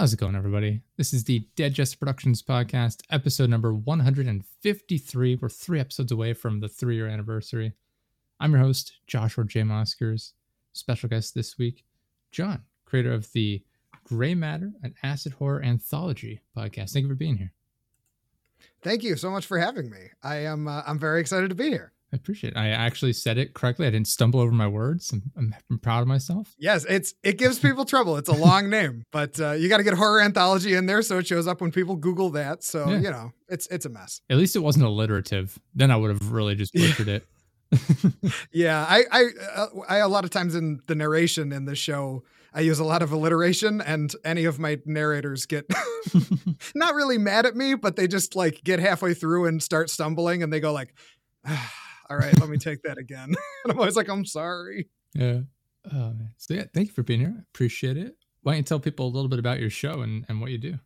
How's it going, everybody? This is the Dead Jester Productions podcast, episode number 153. We're three episodes away from the three year anniversary. I'm your host, Joshua J. Moskers. Special guest this week, John, creator of the Gray Matter, an acid horror anthology podcast. Thank you for being here. Thank you so much for having me. I am uh, I'm very excited to be here. I appreciate it. I actually said it correctly. I didn't stumble over my words. I'm, I'm, I'm proud of myself. Yes, it's it gives people trouble. It's a long name, but uh, you got to get horror anthology in there so it shows up when people Google that. So yeah. you know, it's it's a mess. At least it wasn't alliterative. Then I would have really just butchered it. yeah, I I, uh, I a lot of times in the narration in the show. I use a lot of alliteration, and any of my narrators get not really mad at me, but they just like get halfway through and start stumbling, and they go like, ah, all right, let me take that again. and I'm always like, I'm sorry. Yeah. Oh, so yeah, thank you for being here. I Appreciate it. Why don't you tell people a little bit about your show and, and what you do?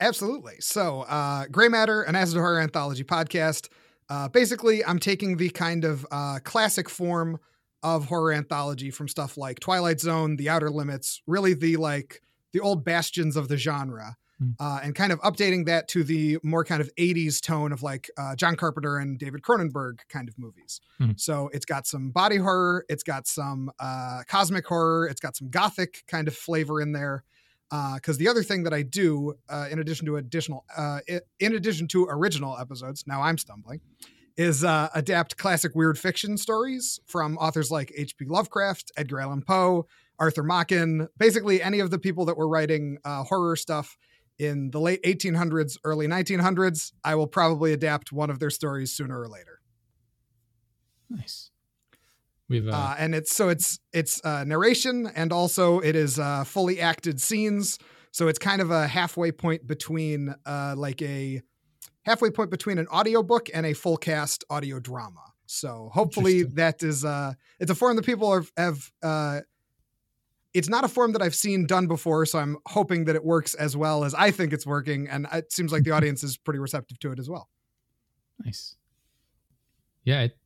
Absolutely. So, uh, Gray Matter, an acid horror anthology podcast. Uh, basically, I'm taking the kind of uh, classic form of horror anthology from stuff like Twilight Zone, The Outer Limits, really the like the old bastions of the genre. Uh, and kind of updating that to the more kind of 80s tone of like uh, John Carpenter and David Cronenberg kind of movies. Mm. So it's got some body horror, it's got some uh, cosmic horror, it's got some gothic kind of flavor in there. Because uh, the other thing that I do, uh, in addition to additional, uh, in addition to original episodes, now I'm stumbling, is uh, adapt classic weird fiction stories from authors like H.P. Lovecraft, Edgar Allan Poe, Arthur Machen, basically any of the people that were writing uh, horror stuff in the late 1800s, early 1900s, I will probably adapt one of their stories sooner or later. Nice. We've uh... Uh, and it's so it's it's uh, narration and also it is uh, fully acted scenes. So it's kind of a halfway point between uh, like a halfway point between an audiobook and a full cast audio drama. So hopefully that is uh it's a form that people have, have uh it's not a form that I've seen done before, so I'm hoping that it works as well as I think it's working, and it seems like the audience is pretty receptive to it as well. Nice. Yeah, it,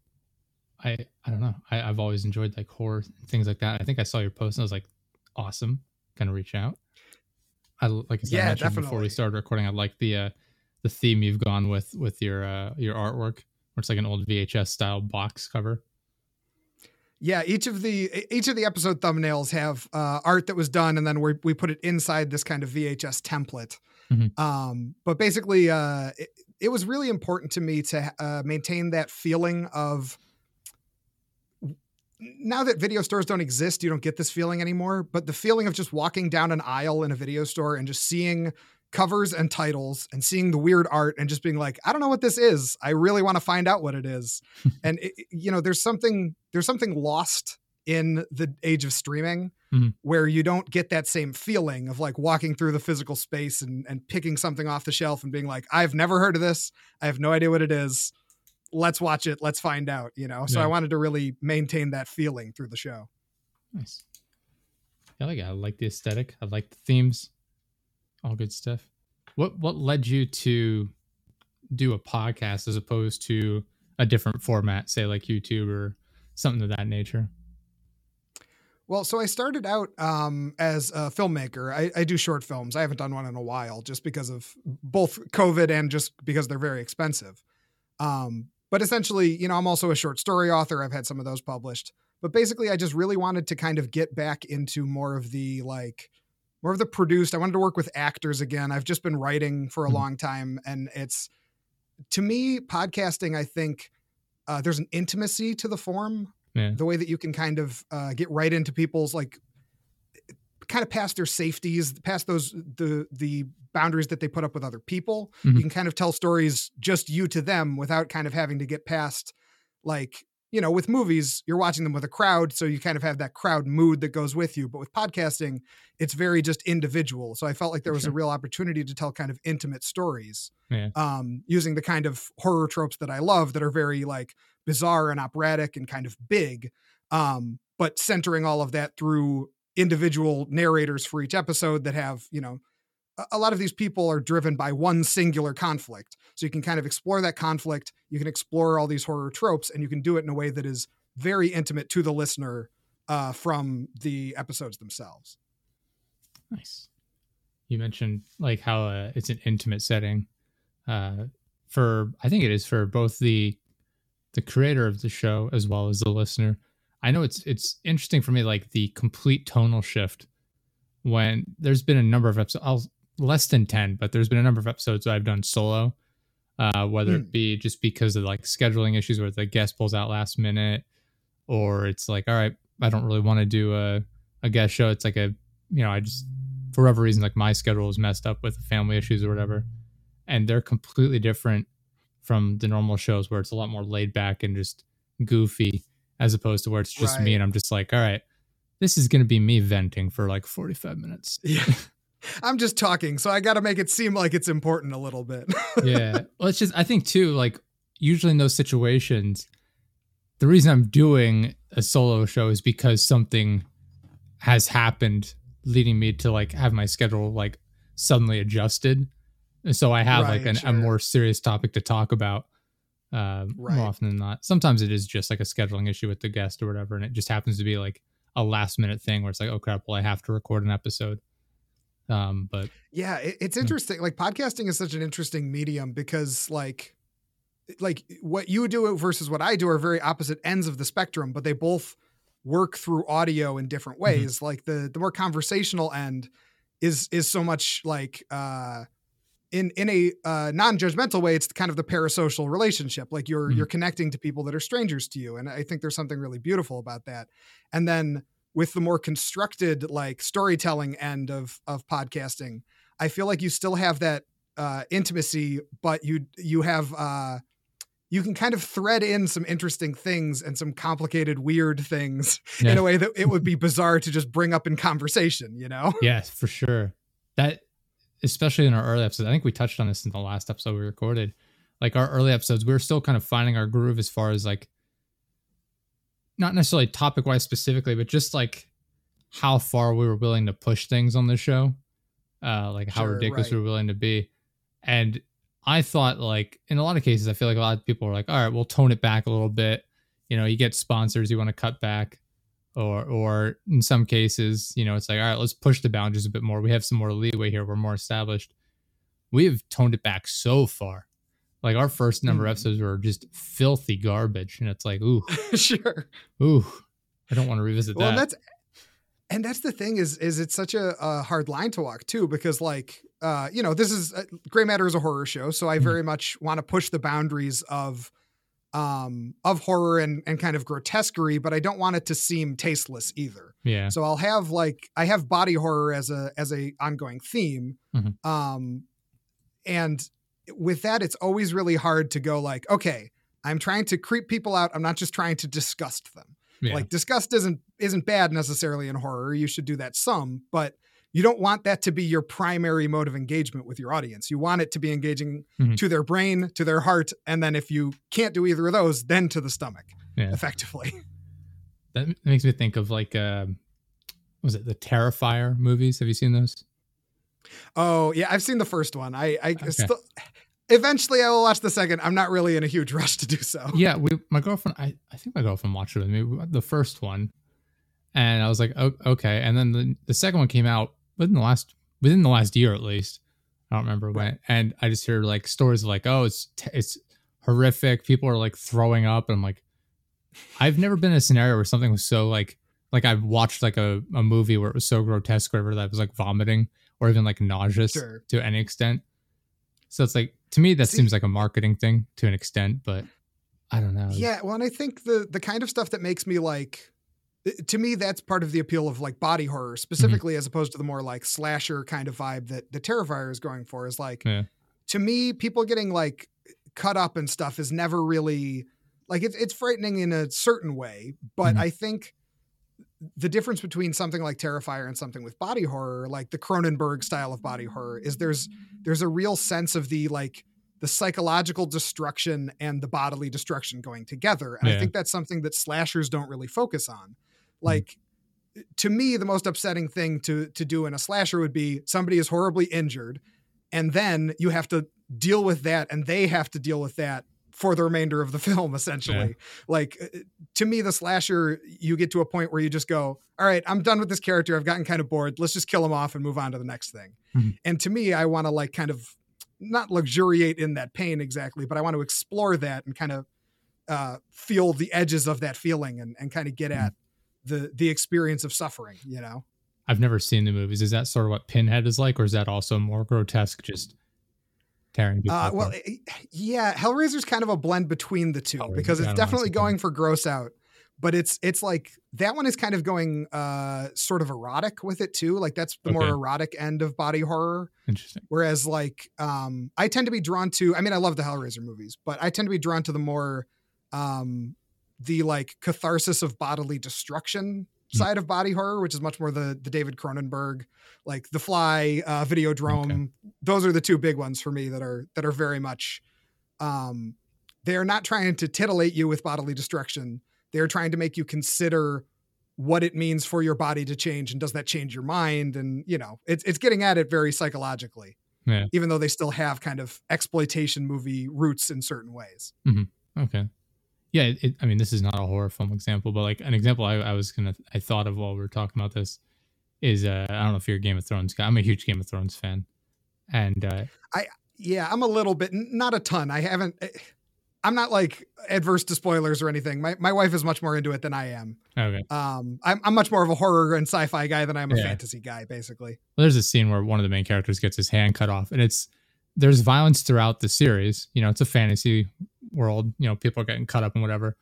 I I don't know. I, I've always enjoyed like horror things like that. I think I saw your post and I was like, awesome. Kind of reach out. I like I said, yeah, I mentioned definitely. before we started recording. I like the uh, the theme you've gone with with your uh, your artwork, where it's like an old VHS style box cover. Yeah, each of the each of the episode thumbnails have uh, art that was done, and then we we put it inside this kind of VHS template. Mm-hmm. Um, but basically, uh, it, it, was really important to me to uh, maintain that feeling of. Now that video stores don't exist, you don't get this feeling anymore. But the feeling of just walking down an aisle in a video store and just seeing covers and titles and seeing the weird art and just being like i don't know what this is i really want to find out what it is and it, you know there's something there's something lost in the age of streaming mm-hmm. where you don't get that same feeling of like walking through the physical space and, and picking something off the shelf and being like i've never heard of this i have no idea what it is let's watch it let's find out you know so yeah. i wanted to really maintain that feeling through the show nice I like it. I like the aesthetic. I like the themes all good stuff. What what led you to do a podcast as opposed to a different format, say like YouTube or something of that nature? Well, so I started out um, as a filmmaker. I, I, do short films. I haven't done one in a while, just because of both COVID and just because they're very expensive. Um, but essentially, you know, I'm also a short story author. I've had some of those published. But basically, I just really wanted to kind of get back into more of the like more of the produced. I wanted to work with actors again. I've just been writing for a mm-hmm. long time, and it's to me podcasting. I think uh, there's an intimacy to the form, yeah. the way that you can kind of uh, get right into people's like kind of past their safeties, past those the the boundaries that they put up with other people. Mm-hmm. You can kind of tell stories just you to them without kind of having to get past like you know, with movies, you're watching them with a crowd, so you kind of have that crowd mood that goes with you. But with podcasting, it's very just individual. So I felt like there was sure. a real opportunity to tell kind of intimate stories, yeah. um, using the kind of horror tropes that I love that are very like bizarre and operatic and kind of big, um, but centering all of that through individual narrators for each episode that have you know a lot of these people are driven by one singular conflict. So you can kind of explore that conflict. You can explore all these horror tropes, and you can do it in a way that is very intimate to the listener uh, from the episodes themselves. Nice. you mentioned like how uh, it's an intimate setting uh, for I think it is for both the the creator of the show as well as the listener. I know it's it's interesting for me like the complete tonal shift when there's been a number of episodes I'll, less than 10 but there's been a number of episodes I've done solo uh, whether mm. it be just because of like scheduling issues where the guest pulls out last minute or it's like all right I don't really want to do a, a guest show it's like a you know I just for whatever reason like my schedule is messed up with family issues or whatever and they're completely different from the normal shows where it's a lot more laid back and just goofy as opposed to where it's just right. me and I'm just like, all right, this is going to be me venting for like 45 minutes. Yeah. I'm just talking, so I got to make it seem like it's important a little bit. yeah. Well, it's just, I think too, like, usually in those situations, the reason I'm doing a solo show is because something has happened leading me to like have my schedule like suddenly adjusted And so I have right, like an, sure. a more serious topic to talk about uh, right. more often than not. Sometimes it is just like a scheduling issue with the guest or whatever, and it just happens to be like a last minute thing where it's like, oh crap, well I have to record an episode. Um, but yeah, it, it's interesting. Like podcasting is such an interesting medium because like like what you do versus what I do are very opposite ends of the spectrum, but they both work through audio in different mm-hmm. ways. Mm-hmm. Like the the more conversational end is is so much like uh in in a uh, non-judgmental way it's kind of the parasocial relationship like you're mm-hmm. you're connecting to people that are strangers to you and i think there's something really beautiful about that and then with the more constructed like storytelling end of of podcasting i feel like you still have that uh, intimacy but you you have uh, you can kind of thread in some interesting things and some complicated weird things yeah. in a way that it would be bizarre to just bring up in conversation you know yes for sure that especially in our early episodes. I think we touched on this in the last episode we recorded. Like our early episodes, we were still kind of finding our groove as far as like not necessarily topic wise specifically, but just like how far we were willing to push things on the show. Uh, like how sure, ridiculous right. we were willing to be. And I thought like in a lot of cases, I feel like a lot of people are like, all right, we'll tone it back a little bit. You know, you get sponsors, you want to cut back or or in some cases, you know, it's like, all right, let's push the boundaries a bit more. We have some more leeway here. We're more established. We have toned it back so far. Like our first number mm. of hmm. episodes were just filthy garbage, and it's like, ooh, sure, ooh, I don't want to revisit well, that. That's and that's the thing is is it's such a, a hard line to walk too because like uh you know this is uh, gray matter is a horror show so i mm very much want to push the boundaries of um, of horror and, and kind of grotesquerie, but I don't want it to seem tasteless either. Yeah. So I'll have like I have body horror as a as a ongoing theme. Mm-hmm. Um, and with that, it's always really hard to go like, okay, I'm trying to creep people out. I'm not just trying to disgust them. Yeah. Like disgust isn't isn't bad necessarily in horror. You should do that some, but you don't want that to be your primary mode of engagement with your audience. You want it to be engaging mm-hmm. to their brain, to their heart, and then if you can't do either of those, then to the stomach, yeah. effectively. That makes me think of like, uh, was it the Terrifier movies? Have you seen those? Oh yeah, I've seen the first one. I, I okay. still eventually I will watch the second. I'm not really in a huge rush to do so. Yeah, we my girlfriend I, I think my girlfriend watched it with me. The first one. And I was like, oh, okay. And then the, the second one came out within the last within the last year at least. I don't remember when. And I just hear like stories of like, oh, it's it's horrific. People are like throwing up, and I'm like, I've never been in a scenario where something was so like like I've watched like a, a movie where it was so grotesque or whatever that was like vomiting or even like nauseous sure. to any extent. So it's like to me that See, seems like a marketing thing to an extent, but I don't know. Yeah, well, and I think the the kind of stuff that makes me like to me that's part of the appeal of like body horror mm-hmm. specifically mm-hmm. as opposed to the more like slasher kind of vibe that the terrifier is going for is like yeah. to me people getting like cut up and stuff is never really like it's it's frightening in a certain way but mm-hmm. i think the difference between something like terrifier and something with body horror like the cronenberg style of body horror is there's there's a real sense of the like the psychological destruction and the bodily destruction going together and yeah. i think that's something that slashers don't really focus on Mm-hmm. Like to me, the most upsetting thing to to do in a slasher would be somebody is horribly injured, and then you have to deal with that, and they have to deal with that for the remainder of the film essentially yeah. like uh, to me the slasher you get to a point where you just go all right i'm done with this character i've gotten kind of bored let's just kill him off and move on to the next thing mm-hmm. and to me i want to like kind of not luxuriate in that pain exactly but i want to explore that and kind of uh, feel the edges of that feeling and, and kind of get mm-hmm. at the the experience of suffering you know i've never seen the movies is that sort of what pinhead is like or is that also more grotesque just people uh, well eh, yeah hellraiser's kind of a blend between the two Hellraiser, because it's definitely going for gross out but it's it's like that one is kind of going uh sort of erotic with it too like that's the okay. more erotic end of body horror interesting whereas like um i tend to be drawn to i mean i love the hellraiser movies but i tend to be drawn to the more um the like catharsis of bodily destruction. Side of body horror, which is much more the the David Cronenberg, like The Fly, uh, Videodrome. Okay. Those are the two big ones for me that are that are very much. Um, they are not trying to titillate you with bodily destruction. They are trying to make you consider what it means for your body to change, and does that change your mind? And you know, it's it's getting at it very psychologically. Yeah. Even though they still have kind of exploitation movie roots in certain ways. Mm-hmm. Okay yeah, it, I mean, this is not a horror film example, but like an example I, I was gonna, I thought of while we were talking about this is, uh, I don't know if you're a Game of Thrones guy. I'm a huge Game of Thrones fan, and uh, I, yeah, I'm a little bit, not a ton. I haven't. Eh, I'm not like adverse to spoilers or anything. My my wife is much more into it than I am. Okay. Um, I'm I'm much more of a horror and sci-fi guy than I'm a yeah. fantasy guy, basically. Well, there's a scene where one of the main characters gets his hand cut off, and it's there's violence throughout the series. You know, it's a fantasy world. You know, people are getting cut up and whatever.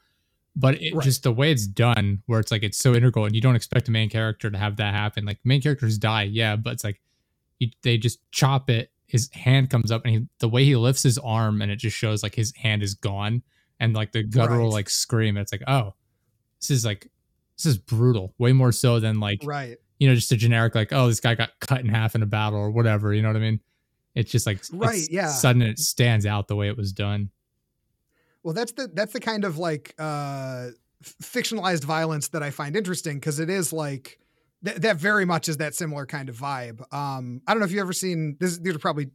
But it, right. just the way it's done, where it's like it's so integral, and you don't expect a main character to have that happen. Like main characters die, yeah, but it's like you, they just chop it. His hand comes up, and he, the way he lifts his arm, and it just shows like his hand is gone, and like the guttural right. like scream. It's like, oh, this is like this is brutal. Way more so than like right. You know, just a generic like, oh, this guy got cut in half in a battle or whatever. You know what I mean? It's just like right, yeah. Sudden, it stands out the way it was done. Well, that's the that's the kind of like uh fictionalized violence that I find interesting because it is like th- that very much is that similar kind of vibe. Um, I don't know if you've ever seen this. These are probably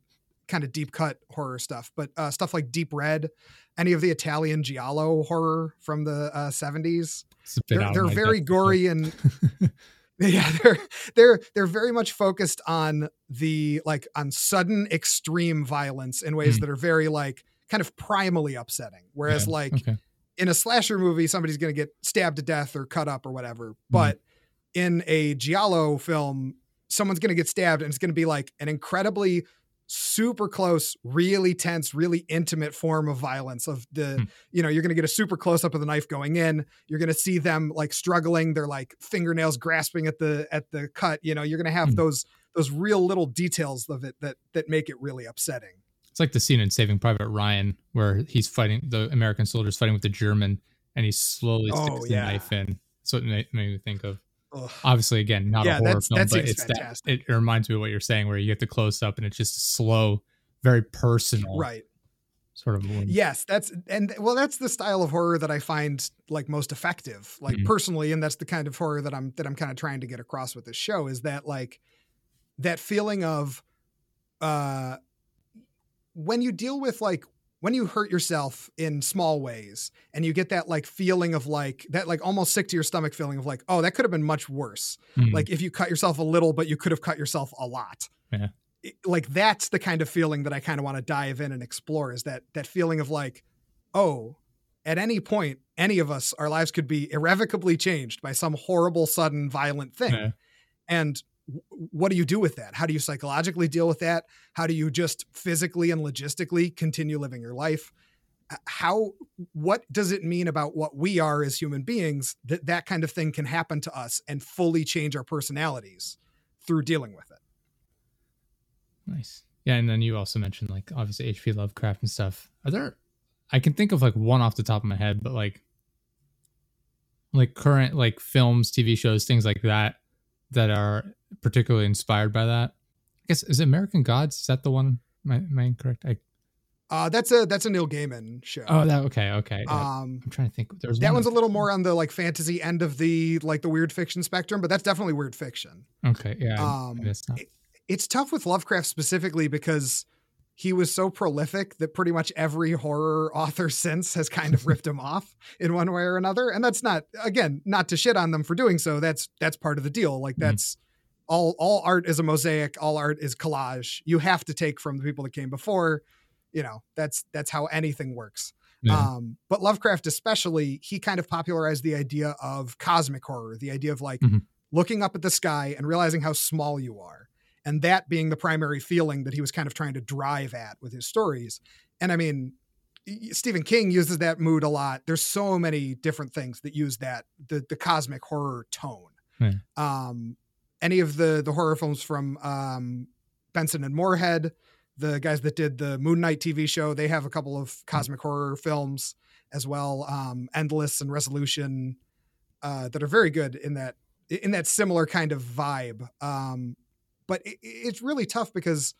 kind of deep cut horror stuff, but uh, stuff like Deep Red, any of the Italian giallo horror from the uh, 70s. They're, they're very gory and yeah they're they're they're very much focused on the like on sudden extreme violence in ways mm. that are very like kind of primally upsetting whereas yeah. like okay. in a slasher movie somebody's going to get stabbed to death or cut up or whatever mm. but in a giallo film someone's going to get stabbed and it's going to be like an incredibly super close, really tense, really intimate form of violence of the, hmm. you know, you're going to get a super close up of the knife going in. You're going to see them like struggling, they're like fingernails grasping at the at the cut, you know, you're going to have hmm. those those real little details of it that that make it really upsetting. It's like the scene in Saving Private Ryan where he's fighting the American soldiers fighting with the German and he slowly sticks oh, yeah. the knife in. That's what made, me think of. Ugh. Obviously, again, not yeah, a horror film, but it's fantastic. that it reminds me of what you're saying, where you get the close up and it's just slow, very personal, right? Sort of. Yes, that's and well, that's the style of horror that I find like most effective, like mm-hmm. personally, and that's the kind of horror that I'm that I'm kind of trying to get across with this show is that like that feeling of uh when you deal with like when you hurt yourself in small ways and you get that like feeling of like that like almost sick to your stomach feeling of like oh that could have been much worse mm-hmm. like if you cut yourself a little but you could have cut yourself a lot yeah. like that's the kind of feeling that i kind of want to dive in and explore is that that feeling of like oh at any point any of us our lives could be irrevocably changed by some horrible sudden violent thing yeah. and what do you do with that? How do you psychologically deal with that? How do you just physically and logistically continue living your life? How what does it mean about what we are as human beings that that kind of thing can happen to us and fully change our personalities through dealing with it? Nice. Yeah, and then you also mentioned like obviously H.P. Lovecraft and stuff. Are there I can think of like one off the top of my head, but like like current like films, TV shows, things like that that are particularly inspired by that. I guess is American Gods? Is that the one? Am I, am I incorrect? I, uh, that's a that's a Neil Gaiman show. Oh, that okay, okay. Um, I'm trying to think. There's that one one's a little more on the like fantasy end of the like the weird fiction spectrum, but that's definitely weird fiction. Okay, yeah. Um, it's, it's tough with Lovecraft specifically because he was so prolific that pretty much every horror author since has kind of ripped him off in one way or another. And that's not again, not to shit on them for doing so. That's that's part of the deal. Like that's mm-hmm. All all art is a mosaic, all art is collage. You have to take from the people that came before. You know, that's that's how anything works. Yeah. Um, but Lovecraft especially, he kind of popularized the idea of cosmic horror, the idea of like mm-hmm. looking up at the sky and realizing how small you are and that being the primary feeling that he was kind of trying to drive at with his stories. And I mean, Stephen King uses that mood a lot. There's so many different things that use that the the cosmic horror tone. Yeah. Um, any of the the horror films from um, Benson and Moorhead, the guys that did the Moon Knight TV show, they have a couple of cosmic horror films as well. Um, Endless and Resolution uh, that are very good in that in that similar kind of vibe. Um, but it, it's really tough because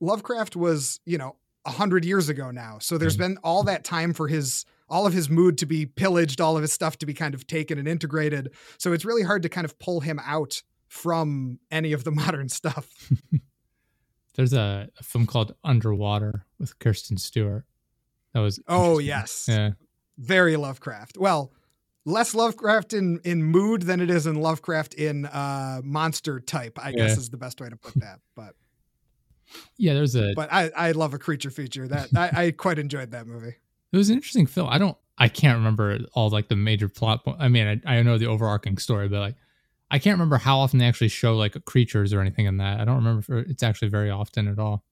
Lovecraft was, you know, a hundred years ago now. So there's mm-hmm. been all that time for his all of his mood to be pillaged, all of his stuff to be kind of taken and integrated. So it's really hard to kind of pull him out from any of the modern stuff. There's a, a, film called Underwater with Kristen Stewart. That was Oh yes. Yeah. Very Lovecraft. Well, less Lovecraft in in mood than it is in Lovecraft in uh monster type. I yeah. guess is the best way to put that. But yeah, there's a. But I I love a creature feature that I, I quite enjoyed that movie. It was an interesting film. I don't. I can't remember all like the major plot. I mean, I, I know the overarching story, but like I can't remember how often they actually show like creatures or anything in that. I don't remember it's actually very often at all.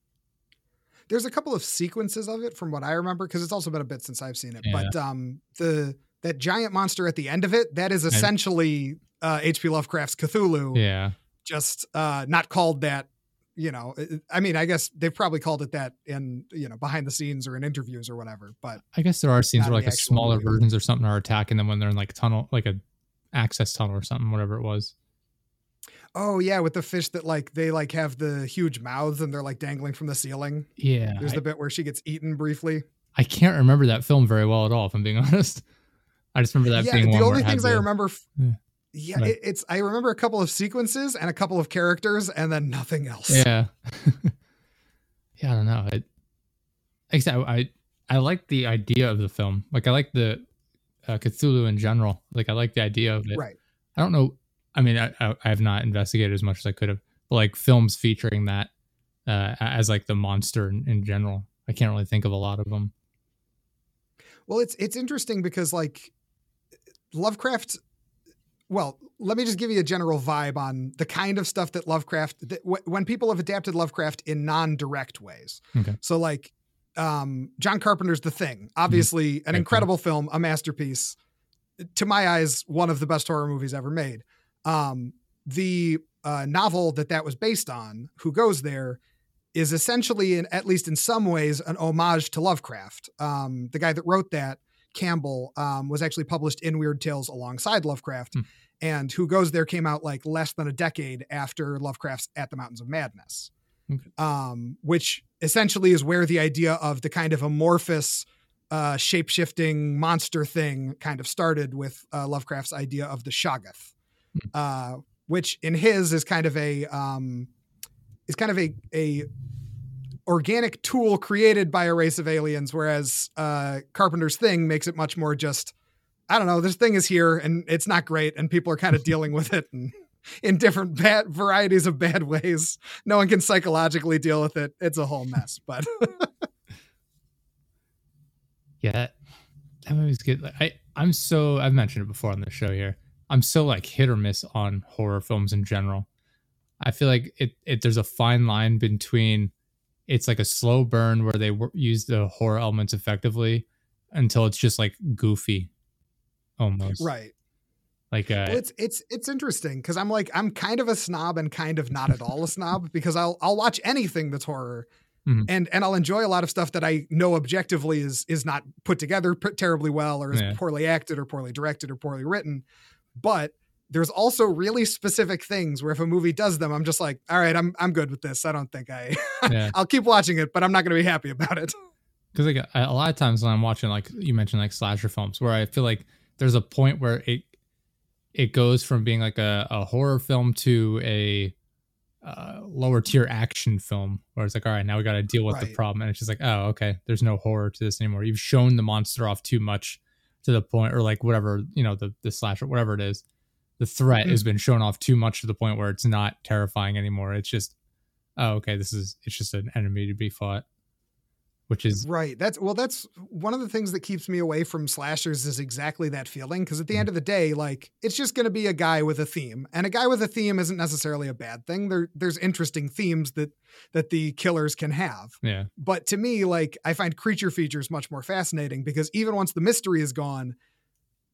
There's a couple of sequences of it from what I remember because it's also been a bit since I've seen it. Yeah. But um the that giant monster at the end of it, that is essentially uh, H.P. Lovecraft's Cthulhu. Yeah. Just uh, not called that, you know. I mean, I guess they've probably called it that in, you know, behind the scenes or in interviews or whatever. But I guess there are scenes where like a smaller movie. versions or something are attacking them when they're in like tunnel, like a access tunnel or something, whatever it was. Oh yeah, with the fish that like they like have the huge mouths and they're like dangling from the ceiling. Yeah. There's I, the bit where she gets eaten briefly. I can't remember that film very well at all, if I'm being honest. I just remember that yeah, being the only things I remember. Yeah, yeah it, it's I remember a couple of sequences and a couple of characters, and then nothing else. Yeah, yeah. I don't know. I, like I, I I like the idea of the film. Like I like the uh, Cthulhu in general. Like I like the idea of it. Right. I don't know. I mean, I, I, I have not investigated as much as I could have. But like films featuring that uh, as like the monster in, in general, I can't really think of a lot of them. Well, it's it's interesting because like Lovecraft well, let me just give you a general vibe on the kind of stuff that Lovecraft that w- when people have adapted Lovecraft in non-direct ways. Okay. So like um, John Carpenter's The Thing, mm-hmm. obviously mm-hmm. an incredible film, a masterpiece. To my eyes, one of the best horror movies ever made. Um, the uh, novel that that was based on, Who Goes There, is essentially, in, at least in some ways, an homage to Lovecraft. Um, the guy that wrote that Campbell um, was actually published in Weird Tales alongside Lovecraft. Hmm. And Who Goes There came out like less than a decade after Lovecraft's At the Mountains of Madness, okay. um, which essentially is where the idea of the kind of amorphous, uh, shape shifting monster thing kind of started with uh, Lovecraft's idea of the Shoggoth, hmm. uh, which in his is kind of a um, is kind of a a organic tool created by a race of aliens, whereas uh, Carpenter's thing makes it much more just, I don't know, this thing is here and it's not great, and people are kind of dealing with it and in different bad varieties of bad ways. No one can psychologically deal with it. It's a whole mess, but yeah, that movie's good. I I'm so I've mentioned it before on the show here. I'm so like hit or miss on horror films in general. I feel like it, it there's a fine line between it's like a slow burn where they w- use the horror elements effectively until it's just like goofy almost right like uh, well, it's it's it's interesting because i'm like i'm kind of a snob and kind of not at all a snob because i'll i'll watch anything that's horror mm-hmm. and and i'll enjoy a lot of stuff that i know objectively is is not put together terribly well or is yeah. poorly acted or poorly directed or poorly written but there's also really specific things where if a movie does them, I'm just like, all right, I'm I'm good with this. I don't think I yeah. I'll keep watching it, but I'm not going to be happy about it. Because like a, a lot of times when I'm watching, like you mentioned, like slasher films, where I feel like there's a point where it it goes from being like a, a horror film to a uh, lower tier action film where it's like, all right, now we got to deal with Right. the problem, and it's just like, oh, okay, there's no horror to this anymore. You've shown the monster off too much to the point, or like whatever you know, the the slasher, whatever it is, the threat Mhm. has been shown off too much to the point where it's not terrifying anymore. It's just, oh, okay, this is it's just an enemy to be fought, which is Right. That's well, that's one of the things that keeps me away from slashers is exactly that feeling. Cause at the end of the day, like it's just gonna be a guy with a theme. And a guy with a theme isn't necessarily a bad thing. There there's interesting themes that that the killers can have. yeah, But to me, like I find creature features much more fascinating because even once the mystery is gone,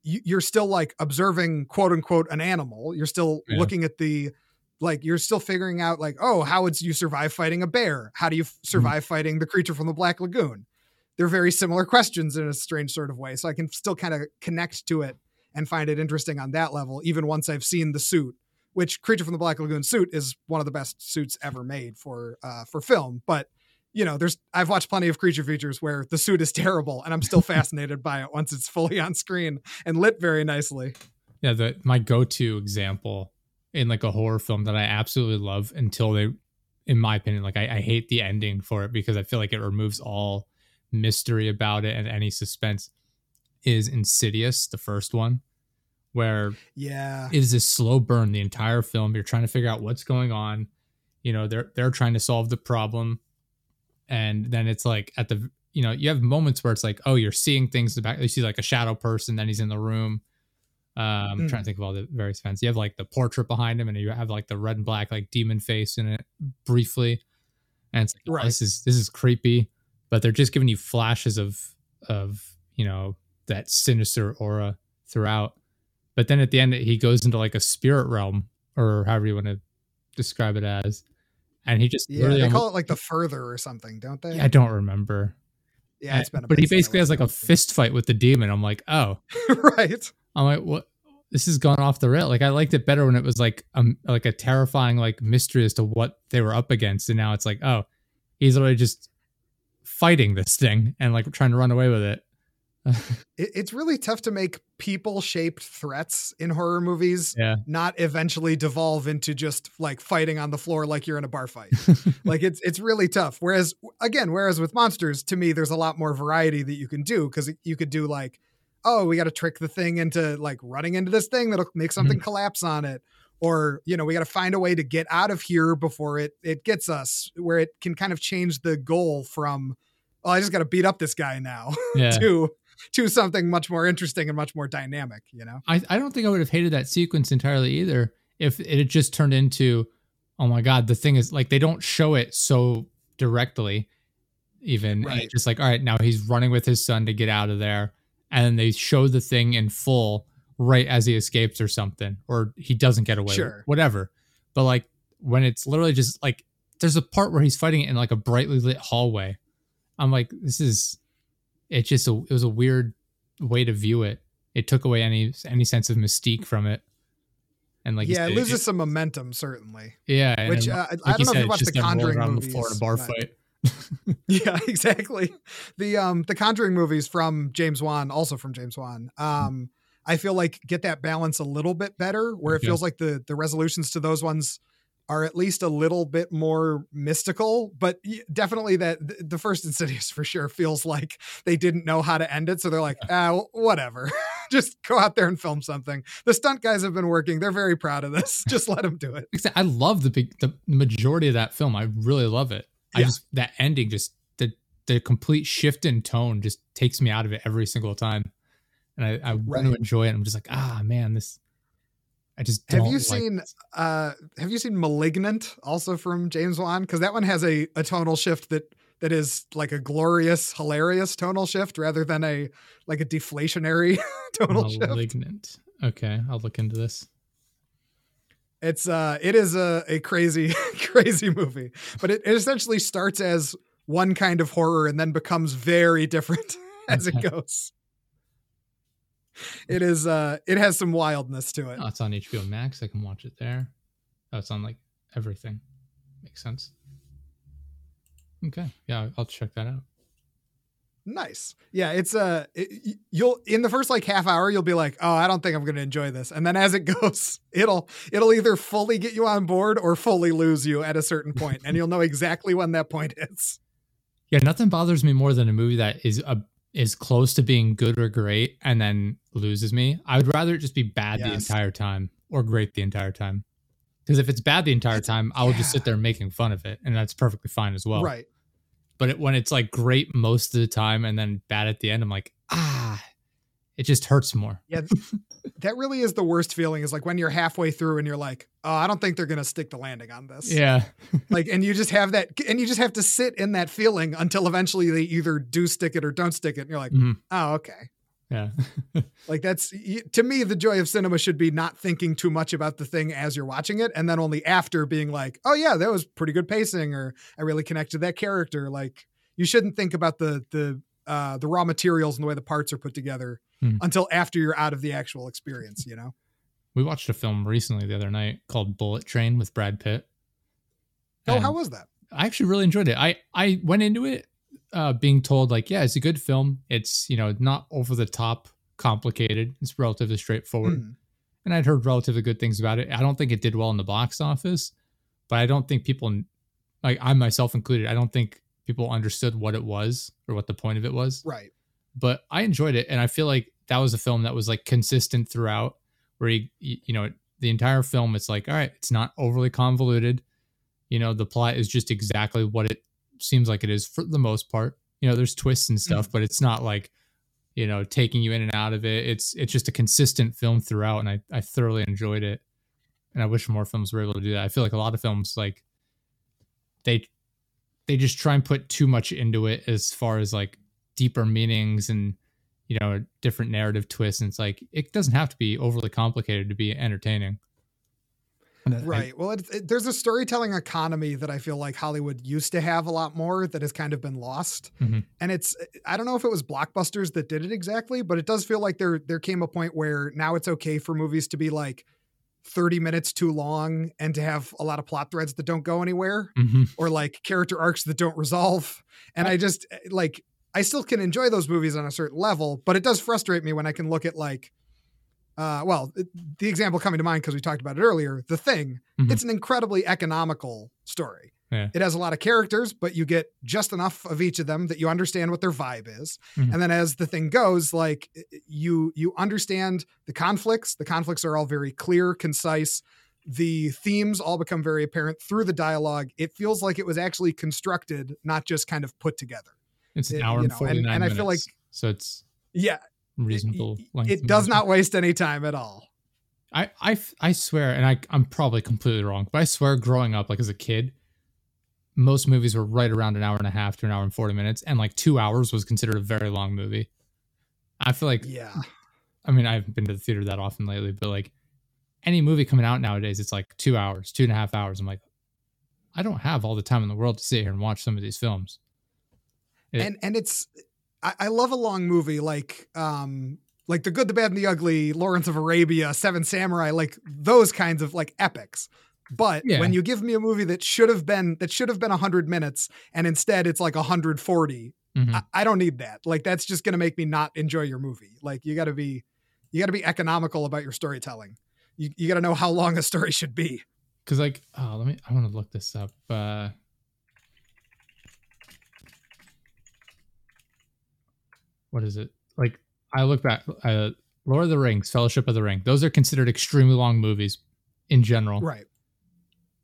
you're still like observing quote unquote an animal. You're still Yeah. looking at the like you're still figuring out like oh how would you survive fighting a bear? How do you f- survive fighting the creature from the Black Lagoon? They're very similar questions in a strange sort of way. So I can still kind of connect to it and find it interesting on that level, even once I've seen the suit. Which Creature from the Black Lagoon suit is one of the best suits ever made for uh, for film, but you know, there's I've watched plenty of creature features where the suit is terrible and I'm still fascinated by it once it's fully on screen and lit very nicely. yeah. The my go to example in like a horror film that I absolutely love until they, in my opinion, like I, I hate the ending for it because I feel like it removes all mystery about it and any suspense. Is Insidious the first one, where Yeah. it is this slow burn the entire film. You're trying to figure out what's going on. You know, they're they're trying to solve the problem, and then it's like at the you know you have moments where it's like oh you're seeing things in the back. You see like a shadow person, then he's in the room. Um, I'm Mm. trying to think of all the various events. You have like the portrait behind him, and you have like the red and black like demon face in it briefly, and it's like oh, this is this is creepy, but they're just giving you flashes of of you know that sinister aura throughout. But then at the end, he goes into like a spirit realm, or however you want to describe it as, and he just Yeah. They call it like the further or something, don't they? I don't remember. Yeah, it's been a but he bit since I basically has like a fist fight with the demon. I'm like, oh, right. I'm like, what? This has gone off the rail. Like I liked it better when it was like um like a terrifying like mystery as to what they were up against, and now it's like, oh, he's literally just fighting this thing and like trying to run away with it. It, it's really tough to make people shaped threats in horror movies yeah, not eventually devolve into just like fighting on the floor like you're in a bar fight. like it's it's really tough. Whereas again, whereas with monsters, to me, there's a lot more variety that you can do because you could do like, oh, we got to trick the thing into like running into this thing that'll make something mm-hmm. collapse on it, or you know, we got to find a way to get out of here before it it gets us, where it can kind of change the goal from, oh, I just got to beat up this guy now yeah. to to something much more interesting and much more dynamic. You know, I, I don't think I would have hated that sequence entirely either if it had just turned into, oh my god, the thing is like they don't show it so directly, even Right. just like all right, now he's running with his son to get out of there, and then they show the thing in full right as he escapes or something, or he doesn't get away, Sure. whatever. But like when it's literally just like there's a part where he's fighting it in like a brightly lit hallway. I'm like, this is it's just a it was a weird way to view it. It took away any any sense of mystique from it. And like yeah, it loses some momentum certainly. yeah, Which uh, I- like I don't know said, if you watched the Conjuring movies. the floor in a bar fight. Yeah, exactly. The um the Conjuring movies from James Wan, also from James Wan. Um, I feel like get that balance a little bit better, where it Okay. feels like the the resolutions to those ones are at least a little bit more mystical. But definitely that the first Insidious for sure feels like they didn't know how to end it, so they're like, ah, wh- whatever, just go out there and film something. The stunt guys have been working; they're very proud of this. Just let them do it. I love the big the majority of that film. I really love it. I just that ending just the the complete shift in tone just takes me out of it every single time. And I, I want to enjoy it. I'm just like, ah man, this I just Have you like seen uh have you seen Malignant also from James Wan? Because that one has a, a tonal shift that that is like a glorious, hilarious tonal shift rather than a like a deflationary tonal shift. Malignant? Okay, I'll look into this. It's uh it is a, a crazy, crazy movie. But it, it essentially starts as one kind of horror and then becomes very different as it goes. It is uh it has some wildness to it. Oh, it's on HBO Max. I can watch it there. Oh, it's on like everything. Makes sense. Okay. Yeah, I'll check that out. Nice. Yeah, it's a it, you'll in the first like half hour you'll be like, "Oh, I don't think I'm going to enjoy this." And then as it goes, it'll it'll either fully get you on board or fully lose you at a certain point, and you'll know exactly when that point is. Yeah, nothing bothers me more than a movie that is a is close to being good or great and then loses me. I would rather it just be bad yes. the entire time or great the entire time. Because if it's bad the entire time, I will yeah. just sit there making fun of it, and that's perfectly fine as well. Right but it, when it's like great most of the time and then bad at the end, I'm like, ah, it just hurts more. Yeah, that really is the worst feeling. Is like when you're halfway through and you're like, oh, I don't think they're gonna stick the landing on this. Yeah, like, and you just have that, and you just have to sit in that feeling until eventually they either do stick it or don't stick it. And you're like, mm-hmm. oh, okay. Yeah. like that's to me the joy of cinema should be not thinking too much about the thing as you're watching it and then only after being like, "Oh yeah, that was pretty good pacing or I really connected that character." Like you shouldn't think about the the uh the raw materials and the way the parts are put together hmm. until after you're out of the actual experience, you know. We watched a film recently the other night called Bullet Train with Brad Pitt. Oh, how was that? I actually really enjoyed it. I I went into it uh, being told like, yeah, it's a good film. It's you know not over the top complicated. It's relatively straightforward. Mm. And I'd heard relatively good things about it. I don't think it did well in the box office, but I don't think people, like I myself included, I don't think people understood what it was or what the point of it was. Right. But I enjoyed it, and I feel like that was a film that was like consistent throughout. Where you, you know, the entire film, it's like, all right, it's not overly convoluted. You know, the plot is just exactly what it seems like it is for the most part. You know, there's twists and stuff, mm-hmm. but it's not like you know taking you in and out of it. It's it's just a consistent film throughout, and I I thoroughly enjoyed it. And I wish more films were able to do that. I feel like a lot of films like they they just try and put too much into it as far as like deeper meanings and you know different narrative twists and it's like it doesn't have to be overly complicated to be entertaining right. Well, it, it, there's a storytelling economy that I feel like Hollywood used to have a lot more that has kind of been lost. Mm-hmm. And it's I don't know if it was blockbusters that did it exactly, but it does feel like there there came a point where now it's okay for movies to be like 30 minutes too long and to have a lot of plot threads that don't go anywhere mm-hmm. or like character arcs that don't resolve. And I, I just eh, like I still can enjoy those movies on a certain level, but it does frustrate me when I can look at like uh, well, the example coming to mind because we talked about it earlier, The Thing, mm-hmm. it's an incredibly economical story. Yeah. It has a lot of characters, but you get just enough of each of them that you understand what their vibe is. Mm-hmm. And then as the thing goes, like you you understand the conflicts. The conflicts are all very clear, concise. The themes all become very apparent through the dialogue. It feels like it was actually constructed, not just kind of put together. It's an it, hour and know, 49 and, and minutes. I feel like so it's yeah, reasonable length. It does not waste any time at all. I, I, I swear, and I, I'm probably completely wrong, but I swear growing up, like as a kid, most movies were right around an hour and a half to an hour and 40 minutes. And like two hours was considered a very long movie. I feel like, yeah. I mean, I haven't been to the theater that often lately, but like any movie coming out nowadays, it's like two hours, two and a half hours. I'm like, I don't have all the time in the world to sit here and watch some of these films. It, and and it's I, I love a long movie like um like the good, the bad, and the ugly, Lawrence of Arabia, Seven Samurai, like those kinds of like epics. But yeah. when you give me a movie that should have been that should have been 100 minutes and instead it's like 140, mm-hmm. I, I, don't need that. Like that's just going to make me not enjoy your movie. Like you got to be you got to be economical about your storytelling. You you got to know how long a story should be. Cuz like oh, let me I want to look this up. Uh what is it? Like I look back, uh, Lord of the Rings, Fellowship of the Ring. Those are considered extremely long movies in general. Right.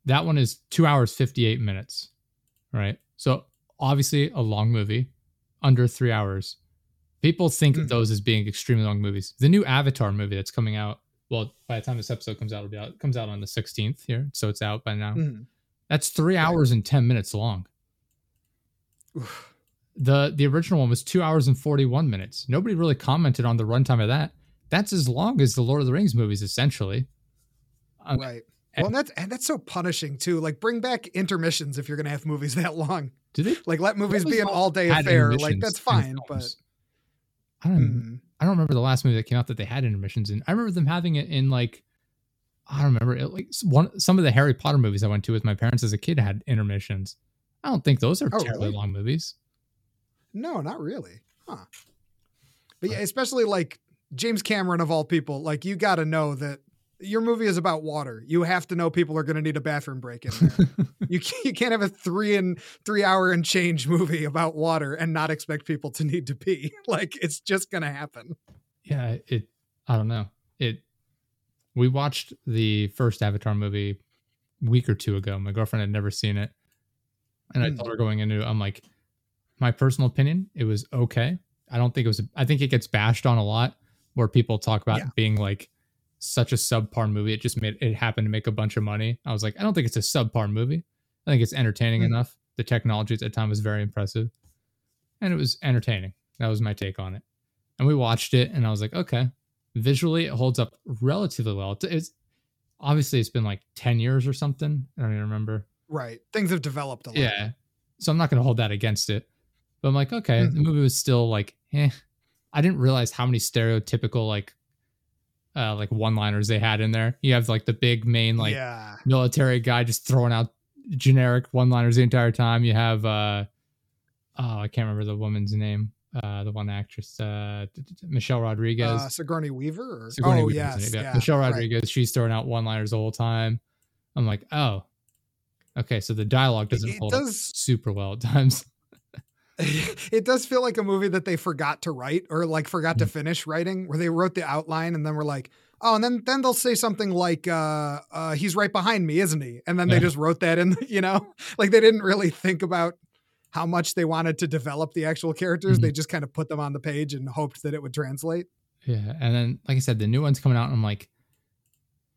That one is two hours fifty eight minutes. Right. So obviously a long movie, under three hours. People think mm. of those as being extremely long movies. The new Avatar movie that's coming out. Well, by the time this episode comes out, it'll be out. It comes out on the sixteenth here, so it's out by now. Mm. That's three hours and ten minutes long. Oof the the original one was two hours and 41 minutes. Nobody really commented on the runtime of that. That's as long as the lord of the rings movies essentially. Um, right. well and that's and that's so punishing too. Like bring back intermissions if you're gonna have movies that long. Do they? Like let movies be an all-day affair. Like that's fine but i don't mm. i don't remember the last movie that came out that they had intermissions in. I remember them having it in like i don't remember it, like one some of the harry potter movies i went to with my parents as a kid had intermissions. I don't think those are oh, terribly really? long movies No, not really. Huh. But yeah, especially like James Cameron of all people, like you got to know that your movie is about water. You have to know people are going to need a bathroom break in there. you can't, you can't have a three and three hour and change movie about water and not expect people to need to pee. Like it's just going to happen. Yeah, it. I don't know. It. We watched the first Avatar movie week or two ago. My girlfriend had never seen it, and I Hmm. told her going into I'm like, my personal opinion, it was okay. I don't think it was. I think it gets bashed on a lot where people talk about Yeah. being like such a subpar movie. It just made it happened to make a bunch of money. I was like, I don't think it's a subpar movie. I think it's entertaining Hmm. enough. The technology at the time was very impressive, and it was entertaining. That was my take on it. And we watched it, and I was like, okay, visually it holds up relatively well. It's, it's obviously it's been like ten years or something. I don't even remember. Right. Things have developed a lot. Yeah. So I'm not going to hold that against it. But I'm like, okay, the Mhm. movie was still like, eh. I didn't realize how many stereotypical like uh like one-liners they had in there. You have like the big main like yeah. military guy just throwing out generic one-liners the entire time. You have uh oh, I can't remember the woman's name. Uh the one actress uh Michelle Rodriguez. Uh, Sigourney Weaver? Or? Sigourney oh, Weaver's yes. in it, Yeah. Michelle right. Rodriguez, she's throwing out one-liners the whole time. I'm like, "Oh. Okay, so the dialogue doesn't It hold up super well at times." it does feel like a movie that they forgot to write or like forgot to finish writing where they wrote the outline and then we're like oh and then then they'll say something like uh uh he's right behind me isn't he? And then they Yeah. just wrote that in you know? Like they didn't really think about how much they wanted to develop the actual characters. Mhm. they just kind of put them on the page and hoped that it would translate. Yeah, and then like I said, the new one's coming out, and I'm like,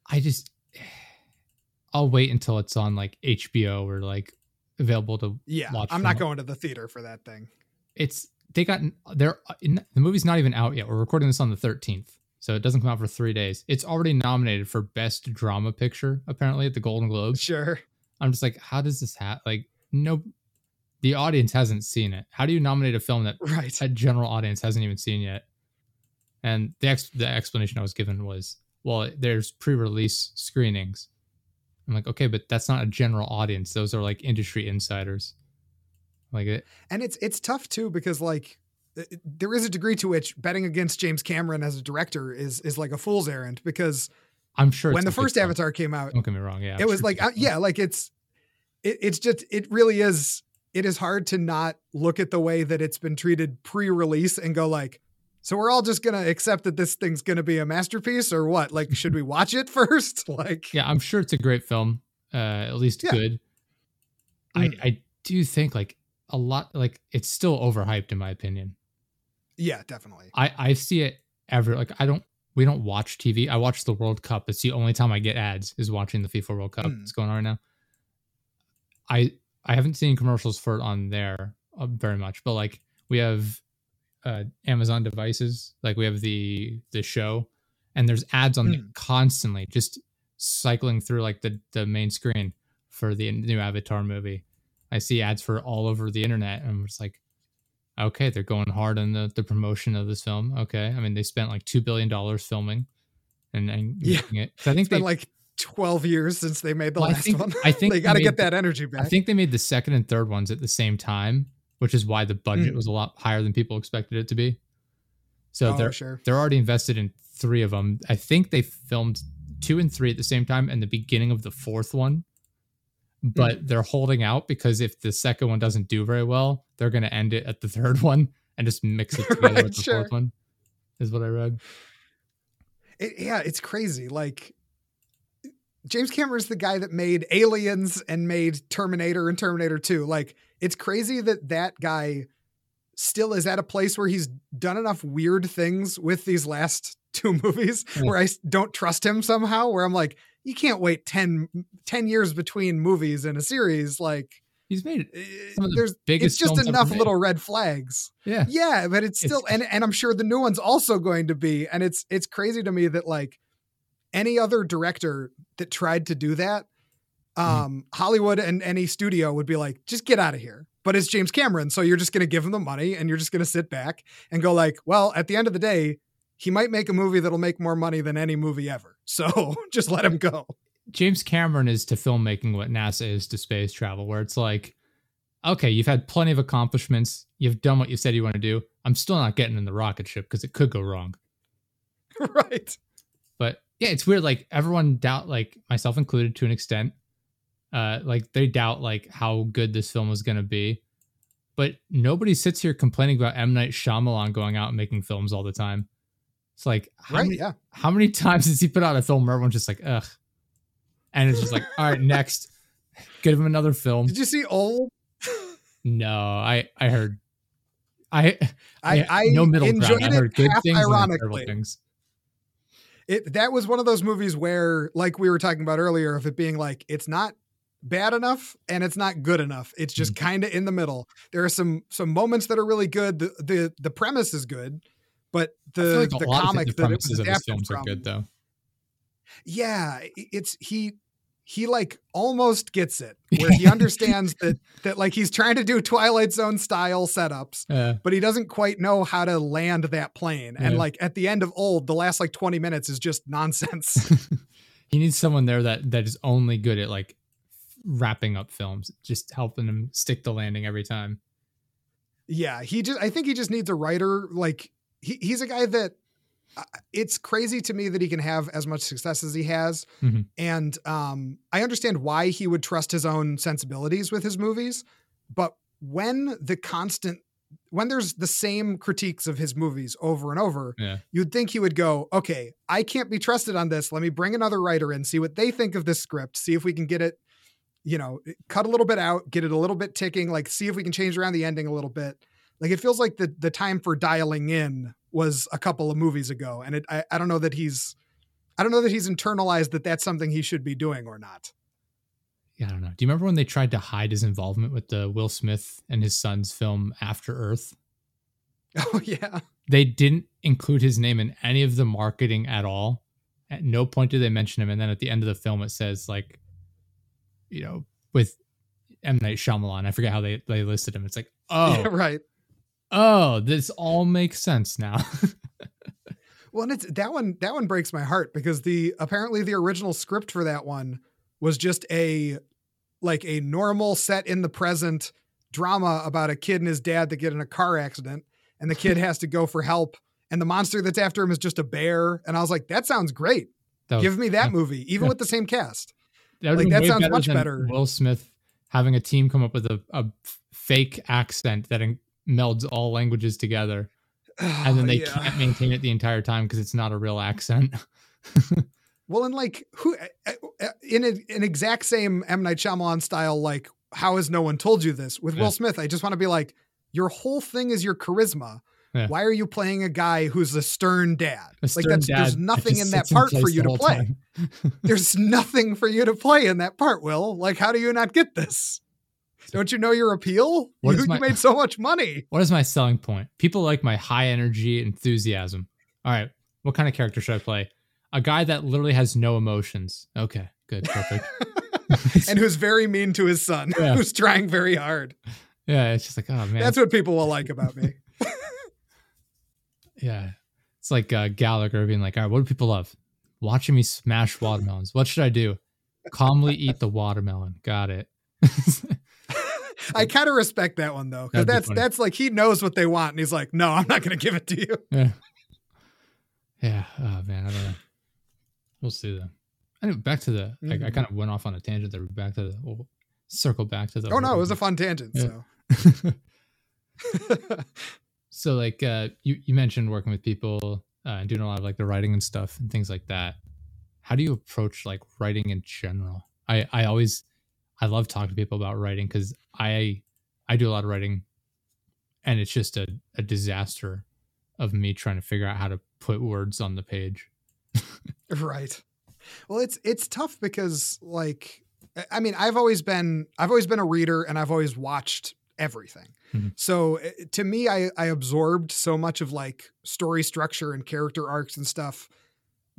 I just, I'll wait until it's on like HBO or like available to. yeah Watch i'm not going to the theater for that thing It's they got they're in, the movie's not even out yet. We're recording this on the 13th, so it doesn't come out for three days. It's already nominated for best drama picture apparently at the Golden Globes. sure I'm just like, how does this happen? Like, no, the audience hasn't seen it. How do you nominate a film that right a general audience hasn't even seen yet. And the ex- the explanation I was given was, well, there's pre-release screenings. I'm like, okay, but that's not a general audience. Those are like industry insiders. Like it, and it's it's tough too because like th- there is a degree to which betting against James Cameron as a director is is like a fool's errand because I'm sure when the first. Avatar came out, Don't get me wrong. Yeah, I'm it was sure like uh, yeah, like it's it, it's just it really is it is hard to not look at the way that it's been treated pre-release and go like so we're all just gonna accept that this thing's gonna be a masterpiece or what like should we watch it first like yeah, I'm sure it's a great film. Uh, at least Yeah. good. Mm. I I do think like a lot like it's still overhyped in my opinion. yeah definitely I I see it ever like I don't we don't watch TV. I watch the World Cup. It's the only time I get ads is watching the FIFA World Cup. Mm. It's going on right now. I I haven't seen commercials for it on there uh, very much, but like we have uh, Amazon devices, like we have the the show, and there's ads on Mm. constantly, just cycling through like the the main screen for the new Avatar movie. I see ads for all over the internet, and I'm just like, okay, they're going hard on the, the promotion of this film. Okay, I mean they spent like two billion dollars filming and, and Yeah. it. 'Cause I think it's been like 12 years since they made the Well, I last think- one I think they got to get that energy back I think they made the second and third ones at the same time, which is why the budget Mm. was a lot higher than people expected it to be. So oh they're sure they're already invested in three of them. I think they filmed two and three at the same time and the beginning of the fourth one. But Mm. they're holding out because if the second one doesn't do very well, they're going to end it at the third one and just mix it together Right, with the sure. fourth one. Is what I read. It, yeah, it's crazy. Like James Cameron's the guy that made Aliens and made Terminator and Terminator 2. Like it's crazy that that guy still is at a place where he's done enough weird things with these last two movies Yeah. I don't trust him somehow where I'm like you can't wait 10, 10 years between movies in a series like He's made eh, the there's it's just enough little red flags Yeah. yeah, but it's It's- still and and I'm sure the new one's also going to be and it's it's crazy to me that like any other director that tried to do that um Hollywood and any studio would be like just get out of here. But it's James Cameron, so you're just going to give him the money and you're just going to sit back and go like, well, at the end of the day, he might make a movie that'll make more money than any movie ever. So just let him go. James Cameron is to filmmaking what NASA is to space travel, where it's like okay, you've had plenty of accomplishments. You've done what you said you want to do. I'm still not getting in the rocket ship because it could go wrong. right. Yeah, it's weird. Like everyone doubt, like myself included, to an extent. Uh, like they doubt like how good this film was gonna be, but nobody sits here complaining about M Night Shyamalan going out and making films all the time. It's like how Right. many Yeah. how many times has he put out a film where everyone's just like, ugh, and it's just like, all right, next, give him another film. Did you see Old? No, I I heard, I I, I no middle enjoyed ground. I heard good things and then terrible things. It that was one of those movies where, like we were talking about earlier, of it being like it's not bad enough and it's not good enough. It's just Mm-hmm. kind of in the middle. There are some some moments that are really good. The the the premise is good, but the like the a lot of comic the that it premises was of his adapted films are from, good though. yeah, it's he he like almost gets it where he understands that that like he's trying to do Twilight Zone style setups Uh, but he doesn't quite know how to land that plane. And like at the end of old, the last like 20 minutes is just nonsense. he needs someone there that that is only good at like wrapping up films, just helping him stick the landing every time. yeah, he just I think he just needs a writer like he, he's a guy that it's crazy to me that he can have as much success as he has. Mhm. And um I understand why he would trust his own sensibilities with his movies, but when the constant when there's the same critiques of his movies over and over, Yeah. you'd think he would go, okay, I can't be trusted on this. Let me bring another writer in, see what they think of this script, see if we can get it, you know, cut a little bit out, get it a little bit ticking, like see if we can change around the ending a little bit. Like it feels like the the time for dialing in was a couple of movies ago, and it I, I don't know that he's I don't know that he's internalized that that's something he should be doing or not. Yeah, I don't know. Do you remember when they tried to hide his involvement with the Will Smith and his son's film After Earth? Oh yeah, They didn't include his name in any of the marketing at all. At no point did they mention him. And then at the end of the film, it says like, you know, with M Night Shyamalan. I forget how they they listed him. It's like, oh, Yeah, right. Oh, this all makes sense now. Well, and it's that one. That one breaks my heart because the apparently the original script for that one was just a like a normal set in the present drama about a kid and his dad that get in a car accident, and the kid has to go for help, and the monster that's after him is just a bear. And I was like, that sounds great. That was- Give me that yeah. movie, even Yeah. with the same cast. That, Like, that sounds sounds much better. Will Smith having a team come up with a, a fake accent that in- melds all languages together, and then they Yeah. can't maintain it the entire time because it's not a real accent. Well, and like who uh, uh, in a, an exact same M Night Shyamalan style, like how has no one told you this? With Yeah. Will Smith, I just want to be like, your whole thing is your charisma. Yeah. Why are you playing a guy who's a stern dad? A like that's dad there's nothing just in that part for you to play. there's nothing for you to play in that part, Will. Like, how do you not get this? Don't you know your appeal? What You, my- you made so much money. What is my selling point? People like my high energy enthusiasm. All right, what kind of character should I play? A guy that literally has no emotions. Okay, good, perfect. and who's very mean to his son, Yeah. who's trying very hard. yeah, it's just like, oh man, That's what people will like about me. yeah. It's like uh, Gallagher being like, all right, what do people love? Watching me smash watermelons. What should I do? Calmly eat the watermelon. Got it. I kind of respect that one though, because That'd be that's that's like he knows what they want, and he's like, "No, I'm not going to give it to you." yeah. Yeah. Oh man, I don't know. We'll see though. Anyway, back to the. I, I kind of went off on a tangent there. Back to the. We'll circle back to the. Oh no, it was a fun tangent. Yeah. So so like uh you you mentioned working with people uh, and doing a lot of like the writing and stuff and things like that how do you approach like writing in general i i always i love talking to people about writing because i i do a lot of writing and it's just a, a disaster of me trying to figure out how to put words on the page right. Well, it's it's tough because like I- mean, I've always been I've always been a reader, and I've always watched everything. Mhm. So eh, to me, I I absorbed so much of like story structure and character arcs and stuff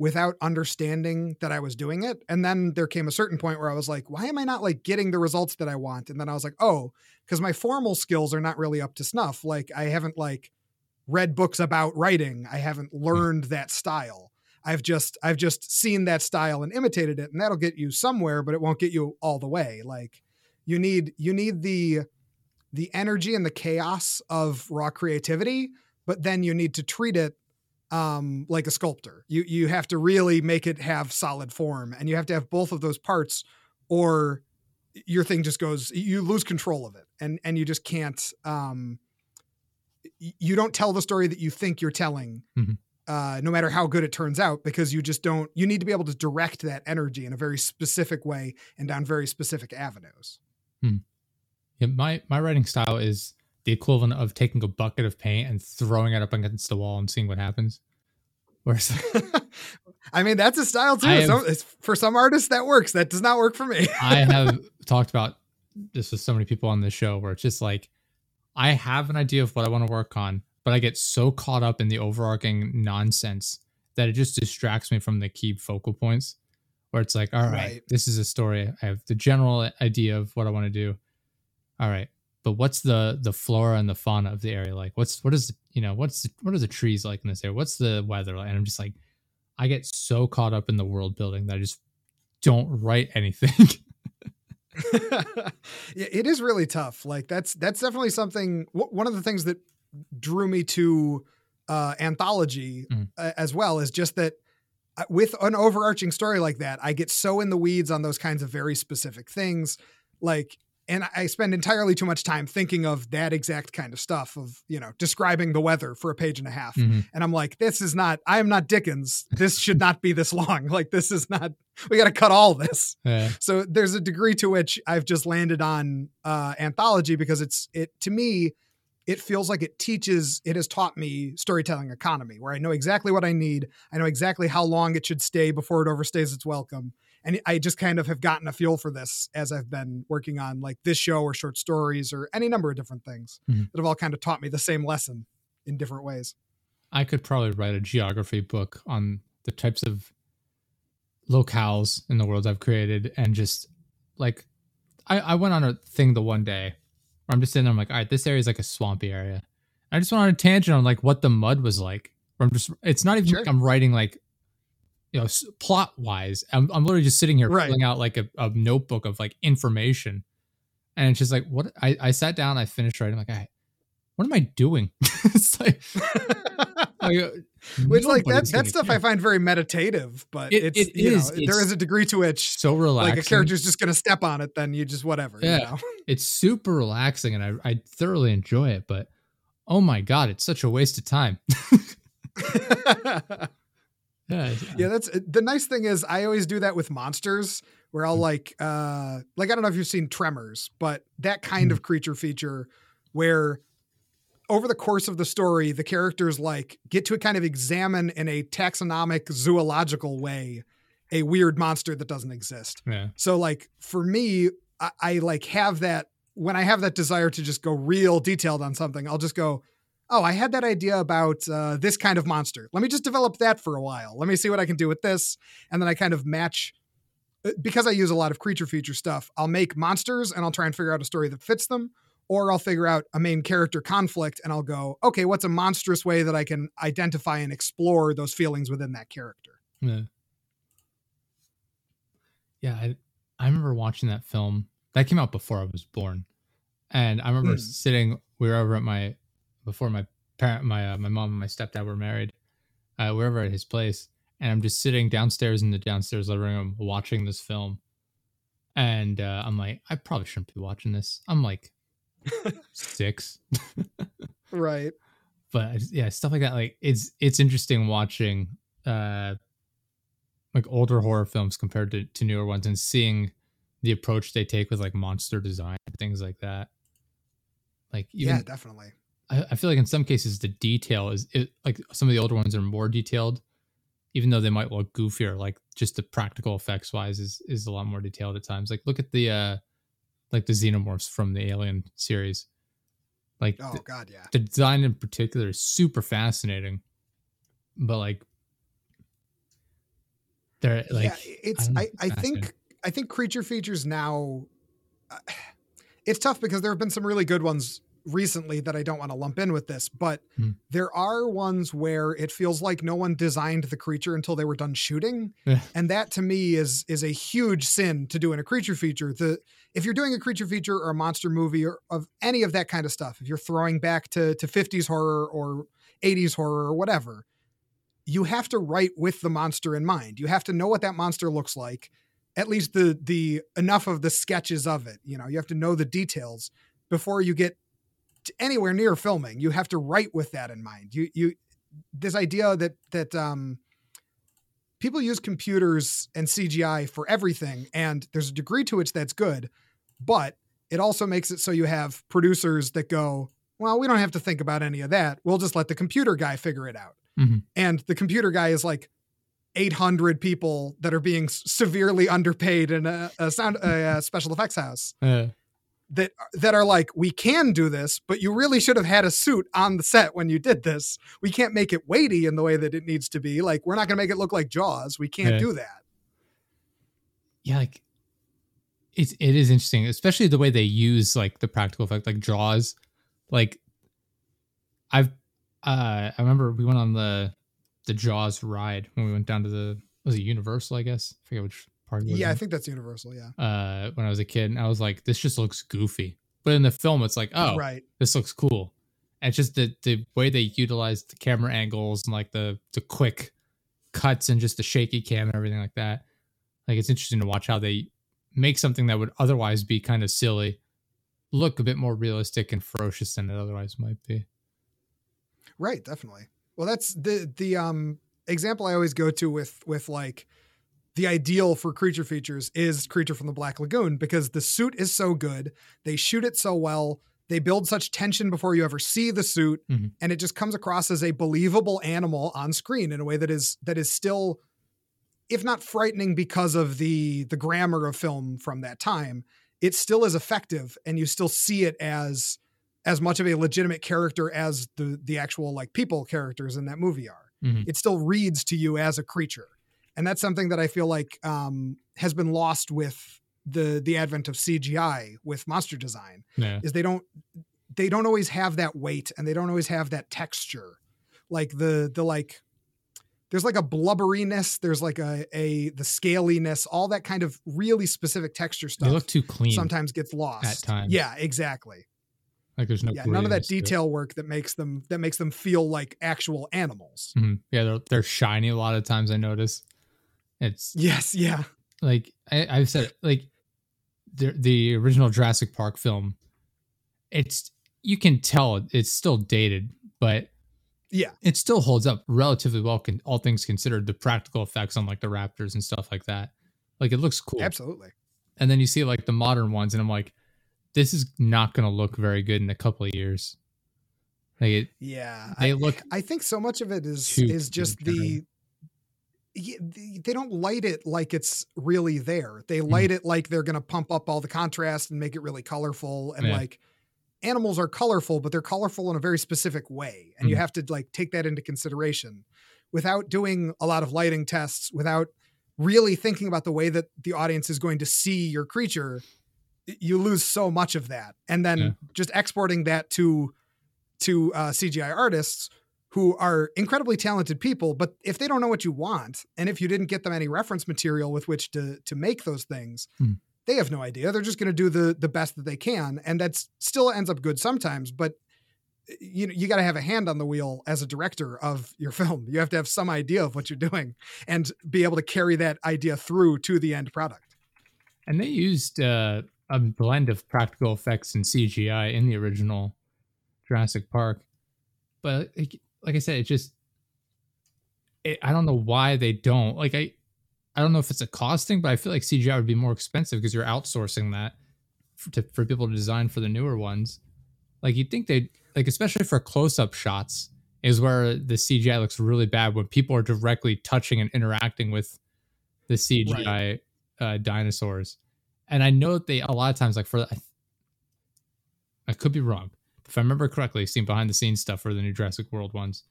without understanding that I was doing it. And then there came a certain point where I was like, why am I not like getting the results that I want? And then I was like, oh, because my formal skills are not really up to snuff. Like I haven't like read books about writing. I haven't hmm. learned that style. I've just I've just seen that style and imitated it and that'll get you somewhere but it won't get you all the way. Like you need you need the the energy and the chaos of raw creativity, but then you need to treat it um, like a sculptor. You you have to really make it have solid form, and you have to have both of those parts, or your thing just goes. You lose control of it, and and you just can't. Um, you don't tell the story that you think you're telling. Mhm. Uh, no matter how good it turns out, because you just don't, you need to be able to direct that energy in a very specific way and down very specific avenues. Yeah, my my writing style is the equivalent of taking a bucket of paint and throwing it up against the wall and seeing what happens. Whereas I mean, that's a style too. Have- Some, it's, for some artists, that works. That does not work for me. I have talked about this with so many people on this show where it's just like I have an idea of what I want to work on, but I get so caught up in the overarching nonsense that it just distracts me from the key focal points. Where it's like, all right, Right. this is a story. I have the general idea of what I want to do. All right, but what's the the flora and the fauna of the area like? What's what is you know what's what are the trees like in this area? What's the weather like? And I'm just like, I get so caught up in the world building that I just don't write anything. Yeah, it is really tough. Like that's that's definitely something. w- One of the things that drew me to uh, anthology Mhm. uh, as well is just that uh, with an overarching story like that, I get so in the weeds on those kinds of very specific things, like. And I spend entirely too much time thinking of that exact kind of stuff of, you know, describing the weather for a page and a half. Mhm. And I'm like, this is not, I am not Dickens. This should not be this long. Like, this is not, we got to cut all this Yeah. so there's a degree to which I've just landed on uh, anthology because it's it to me it feels like it teaches it has taught me storytelling economy where I know exactly what I need I know exactly how long it should stay before it overstays its welcome and I just kind of have gotten a feel for this as I've been working on like this show or short stories or any number of different things Mhm. that have all kind of taught me the same lesson in different ways. I could probably write a geography book on the types of locales in the world I've created and just like I, I went on a thing the one day where I'm just sitting there, I'm like, all right, this area is like a swampy area. I just went on a tangent on like what the mud was like. Where I'm just it's not even Sure. like I'm writing like you know s- plot wise. I'm I'm literally just sitting here Right. filling out like a, a notebook of like information. And it's just like what I, I sat down, I finished writing, I'm like, I what am I doing? it's like, like, uh, Which like that that stuff care. I find very meditative, but It- it's it you is. know It's is a degree to which so relaxing. like a character's just gonna step on it, then you just whatever. Yeah. You know? It's super relaxing, and I I thoroughly enjoy it. But oh my god, it's such a waste of time. Yeah, yeah, that's the nice thing is I always do that with monsters where. I'll like uh like I don't know if you've seen Tremors, but that kind Mm. of creature feature where over the course of the story, the characters like get to kind of examine in a taxonomic zoological way a weird monster that doesn't exist. yeah. So like for me, I, I like have that when I have that desire to just go real detailed on something, I'll just go, oh, I had that idea about uh, this kind of monster. Let me just develop that for a while. Let me see what I can do with this, and then I kind of match. uh, Because I use a lot of creature feature stuff, I'll make monsters and I'll try and figure out a story that fits them, or I'll figure out a main character conflict and I'll go, okay, what's a monstrous way that I can identify and explore those feelings within that character? Yeah. Yeah, I I remember watching that film. That came out before I was born. And I remember Hmm. sitting we were over at my before my parent my uh, my mom and my stepdad were married. Uh we were at his place and I'm just sitting downstairs in the downstairs living room watching this film. And uh, I'm like, I probably shouldn't be watching this. I'm like six. Right. but yeah stuff like that like it's it's interesting watching uh like older horror films compared to, to newer ones and seeing the approach they take with like monster design things like that like even yeah, definitely. I, I feel like in some cases the detail is it, like some of the older ones are more detailed even though they might look goofier like just the practical effects wise is is a lot more detailed at times. Like look at the uh like the xenomorphs from the alien series. Like Oh the- God, yeah. the design in particular is super fascinating but like they're like yeah, it's I, it's I think I think creature features now uh, it's tough because there have been some really good ones recently that I don't want to lump in with this, but Hmm. there are ones where it feels like no one designed the creature until they were done shooting. Yeah. And that to me is is a huge sin to do in a creature feature. The if you're doing a creature feature or a monster movie or of any of that kind of stuff, if you're throwing back to to 50s horror or 80s horror or whatever, you have to write with the monster in mind. You have to know what that monster looks like, at least the the enough of the sketches of it. You know, you have to know the details before you get anywhere near filming. You have to write with that in mind. You you this idea that that um people use computers and CGI for everything, and there's a degree to which that's good, but it also makes it so you have producers that go, well, we don't have to think about any of that. We'll just let the computer guy figure it out. Mhm. And the computer guy is like 800 people that are being severely underpaid in a, a sound a, a special effects house Uh, that that are like we can do this but you really should have had a suit on the set when you did this we can't make it weighty in the way that it needs to be like we're not going to make it look like jaws we can't Yeah. do that yeah, like it's it is interesting, especially the way they use like the practical effect, like Jaws. Like I've uh I remember we went on the the Jaws ride when we went down to the was it Universal, I guess? I forget which part it was yeah i think that's universal yeah uh when I was a kid and I was like, this just looks goofy. But in the film it's like, oh right this looks cool. And it's just the the way they utilize the camera angles and like the the quick cuts and just the shaky cam and everything like that. Like it's interesting to watch how they make something that would otherwise be kind of silly look a bit more realistic and ferocious than it otherwise might be. Right, definitely. Well, that's the the um example I always go to with with like the ideal for creature features is Creature from the Black Lagoon because the suit is so good. They shoot it so well. They build such tension before you ever see the suit Mhm. and it just comes across as a believable animal on screen in a way that is that is still if not frightening because of the the grammar of film from that time, it still is effective and you still see it as as much of a legitimate character as the the actual like people characters in that movie are. Mhm. It still reads to you as a creature, and that's something that I feel like um, has been lost with the the advent of CGI with monster design. Yeah. Is they don't they don't always have that weight and they don't always have that texture, like the the like. There's like a blubberiness. There's like a a the scaliness. All that kind of really specific texture stuff. They look too clean sometimes gets lost at times. Yeah, exactly Like there's no yeah, none of that grittiness to it. detail work that makes them that makes them feel like actual animals. Mhm. Yeah, they're they're shiny a lot of times I notice. It's Yes, yeah, like I, I've said, like the the original Jurassic Park film, it's you can tell it's still dated, but yeah, it still holds up relatively well. Con- all things considered, the practical effects on like the raptors and stuff like that, like it looks cool. absolutely. And then you see like the modern ones, and I'm like, this is not going to look very good in a couple of years. Like it, Yeah, they I, look I think so much of it is is just the, computer-driven. yeah, the- they don't light it like it's really there. They light it like they're going to pump up all the contrast and make it really colorful and Yeah. like animals are colorful, but they're colorful in a very specific way, and you Mhm. have to like take that into consideration without doing a lot of lighting tests, without really thinking about the way that the audience is going to see your creature. You lose so much of that, and then Yeah. just exporting that to to uh, CGI artists who are incredibly talented people, but if they don't know what you want, and if you didn't get them any reference material with which to to make those things, Hmm. they have no idea. They're just going to do the the best that they can, and that's still ends up good sometimes. But you know, you got to have a hand on the wheel as a director of your film. You have to have some idea of what you're doing and be able to carry that idea through to the end product. And they used uh, a blend of practical effects and CGI in the original Jurassic Park. But like, like I said, it just it, I don't know why they don't. Like I I don't know if it's a cost thing, but I feel like CGI would be more expensive because you're outsourcing that for, to, for people to design for the newer ones. Like you'd think they like especially for close-up shots is where the CGI looks really bad when people are directly touching and interacting with the CGI uh, dinosaurs. And I know that they a lot of times like for I, I could be wrong. If I remember correctly, seen behind the scenes stuff for the new Jurassic World ones,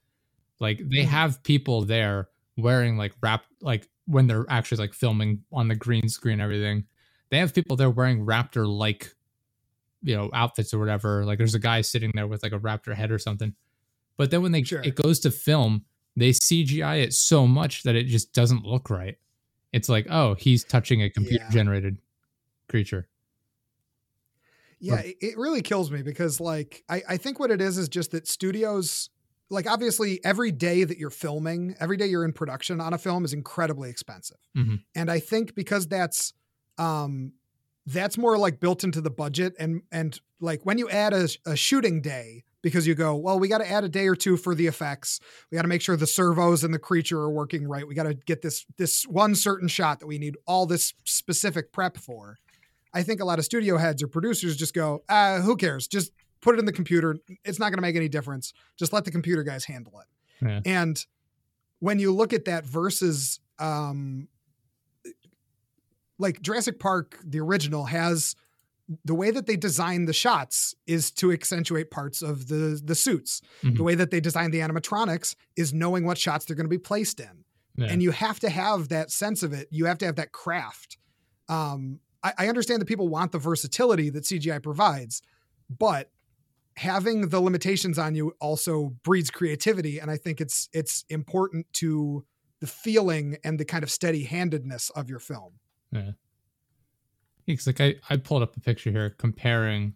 like they Mhm. have people there wearing like wrap like when they're actually like filming on the green screen everything. They have people there wearing raptor like you know outfits or whatever. Like there's a guy sitting there with like a raptor head or something. But then when they Sure. it goes to film, they CGI it so much that it just doesn't look right. It's like, oh, he's touching a computer generated creature. Yeah, it, it really kills me because like I, I think what it is is just that studios like obviously every day that you're filming, every day you're in production on a film is incredibly expensive. Mhm. And I think because that's um that's more like built into the budget and and like when you add a, a shooting day because you go, well, we got to add a day or two for the effects. We got to make sure the servos and the creature are working right. We got to get this this one certain shot that we need all this specific prep for. I think a lot of studio heads or producers just go, uh, who cares? Just put it in the computer. It's not going to make any difference. Just let the computer guys handle it. Yeah. And when you look at that versus um, like Jurassic Park, the original has the way that they design the shots is to accentuate parts of the the suits. Mhm. The way that they design the animatronics is knowing what shots they're going to be placed in Yeah. and you have to have that sense of it. You have to have that craft. Um, I, I understand that people want the versatility that CGI provides, but having the limitations on you also breeds creativity, and I think it's it's important to the feeling and the kind of steady handedness of your film. Yeah because like I, I pulled up a picture here comparing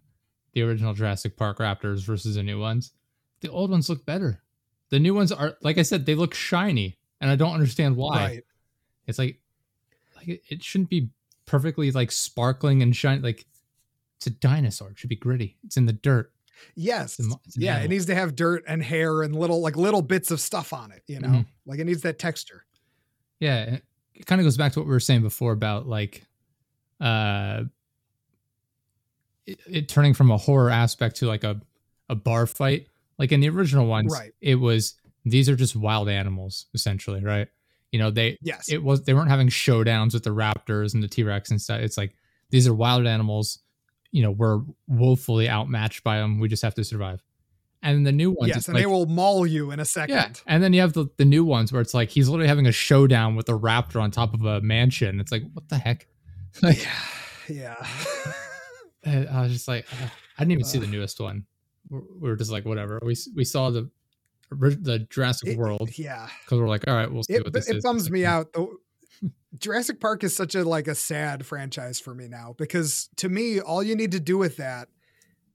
the original Jurassic Park Raptors versus the new ones. The old ones look better. The new ones are like I said, they look shiny, and I don't understand why. Right. It's like like it, it shouldn't be perfectly like sparkling and shiny. Like it's a dinosaur. It should be gritty. It's in the dirt. Yes. It's a it's Yeah, it needs to have dirt and hair and little like little bits of stuff on it, you know? Mhm. Like it needs that texture. Yeah, it- it kind of goes back to what we were saying before about like uh it, it turning from a horror aspect to like a a bar fight. Like in the original ones, Right. it was these are just wild animals essentially, right? You know, they Yes. it was they weren't having showdowns with the raptors and the T-Rex and stuff. It's like these are wild animals, you know, we're woefully outmatched by them. We just have to survive. And the new ones yes, and like, they will maul you in a second. yeah, and then you have the, the new ones where it's like he's literally having a showdown with a raptor on top of a mansion. It's like what the heck? Like Yeah. I was just like, I didn't even see the newest one. We're, we were just like, whatever. We we saw the the Jurassic It- World yeah. because we're like, all right, we'll see it, what this it is. It bums me out though jurassic park is such a like a sad franchise for me now because to me all you need to do with that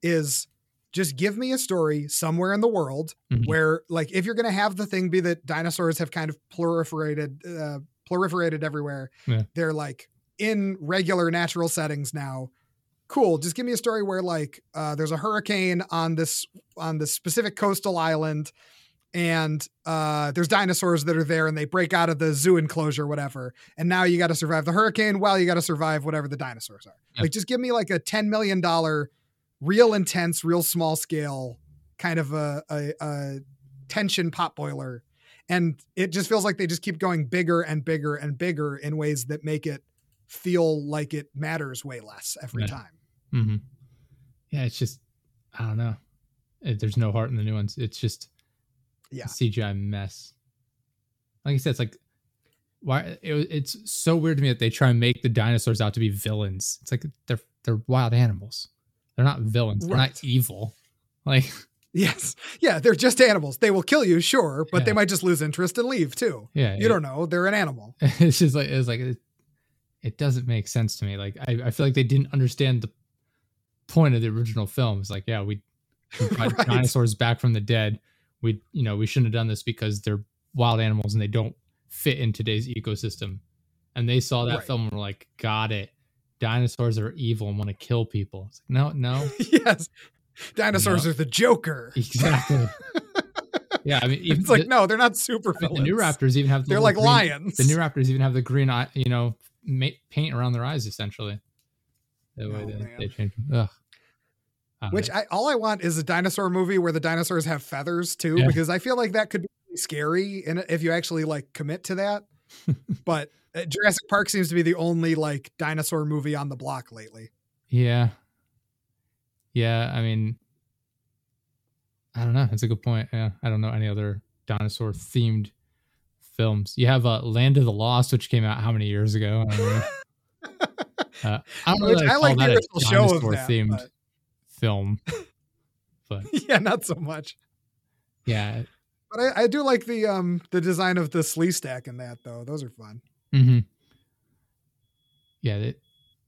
is just give me a story somewhere in the world Mhm. where like if you're going to have the thing be that dinosaurs have kind of proliferated uh, proliferated everywhere Yeah. they're like in regular natural settings now cool just give me a story where like uh, there's a hurricane on this on this specific coastal island and uh, there's dinosaurs that are there and they break out of the zoo enclosure whatever and now you got to survive the hurricane Well, you got to survive whatever the dinosaurs are Yeah. like just give me like a 10 million dollar real intense real small scale kind of a, a, a tension pot boiler and it just feels like they just keep going bigger and bigger and bigger in ways that make it feel like it matters way less every Yeah. time mhm. Yeah, it's just I don't know. It, there's no heart in the new ones. It's just Yeah. CGI mess. Like I said, it's like why it, it's so weird to me that they try and make the dinosaurs out to be villains. It's like they're they're wild animals. They're not villains. They're not evil. Like yes yeah they're just animals they will kill you sure but they might just lose interest and leave too yeah, you don't know they're an animal it's just like it's like it, it doesn't make sense to me like I, I feel like they didn't understand the point of the original film it's like yeah we, we brought Right. dinosaurs back from the dead we you know we shouldn't have done this because they're wild animals and they don't fit in today's ecosystem. And they saw that Right. film and were like got it. Dinosaurs are evil and want to kill people. It's like no no. Yes. Dinosaurs No. are the joker. Exactly. Yeah i mean even it's like the, no they're not super I mean, the new raptors even have the they're like green- lions. the new raptors even have the green eye you know paint around their eyes essentially. The way Oh, they, they change. Ugh. I which. I, all i want is a dinosaur movie where the dinosaurs have feathers too Yeah. because i feel like that could be really scary and if you actually like commit to that. But uh, jurassic park seems to be the only like dinosaur movie on the block lately. Yeah. Yeah i mean i don't know. That's a good point. Yeah i don't know any other dinosaur themed films. You have uh, land of the lost which came out how many years ago? I don't know, uh, I don't know I like the original show of that, themed but- film, but yeah, not so much. yeah. But I, I do like the um the design of the Sleestak in that though. Those are fun. Mm-hmm. Yeah, it,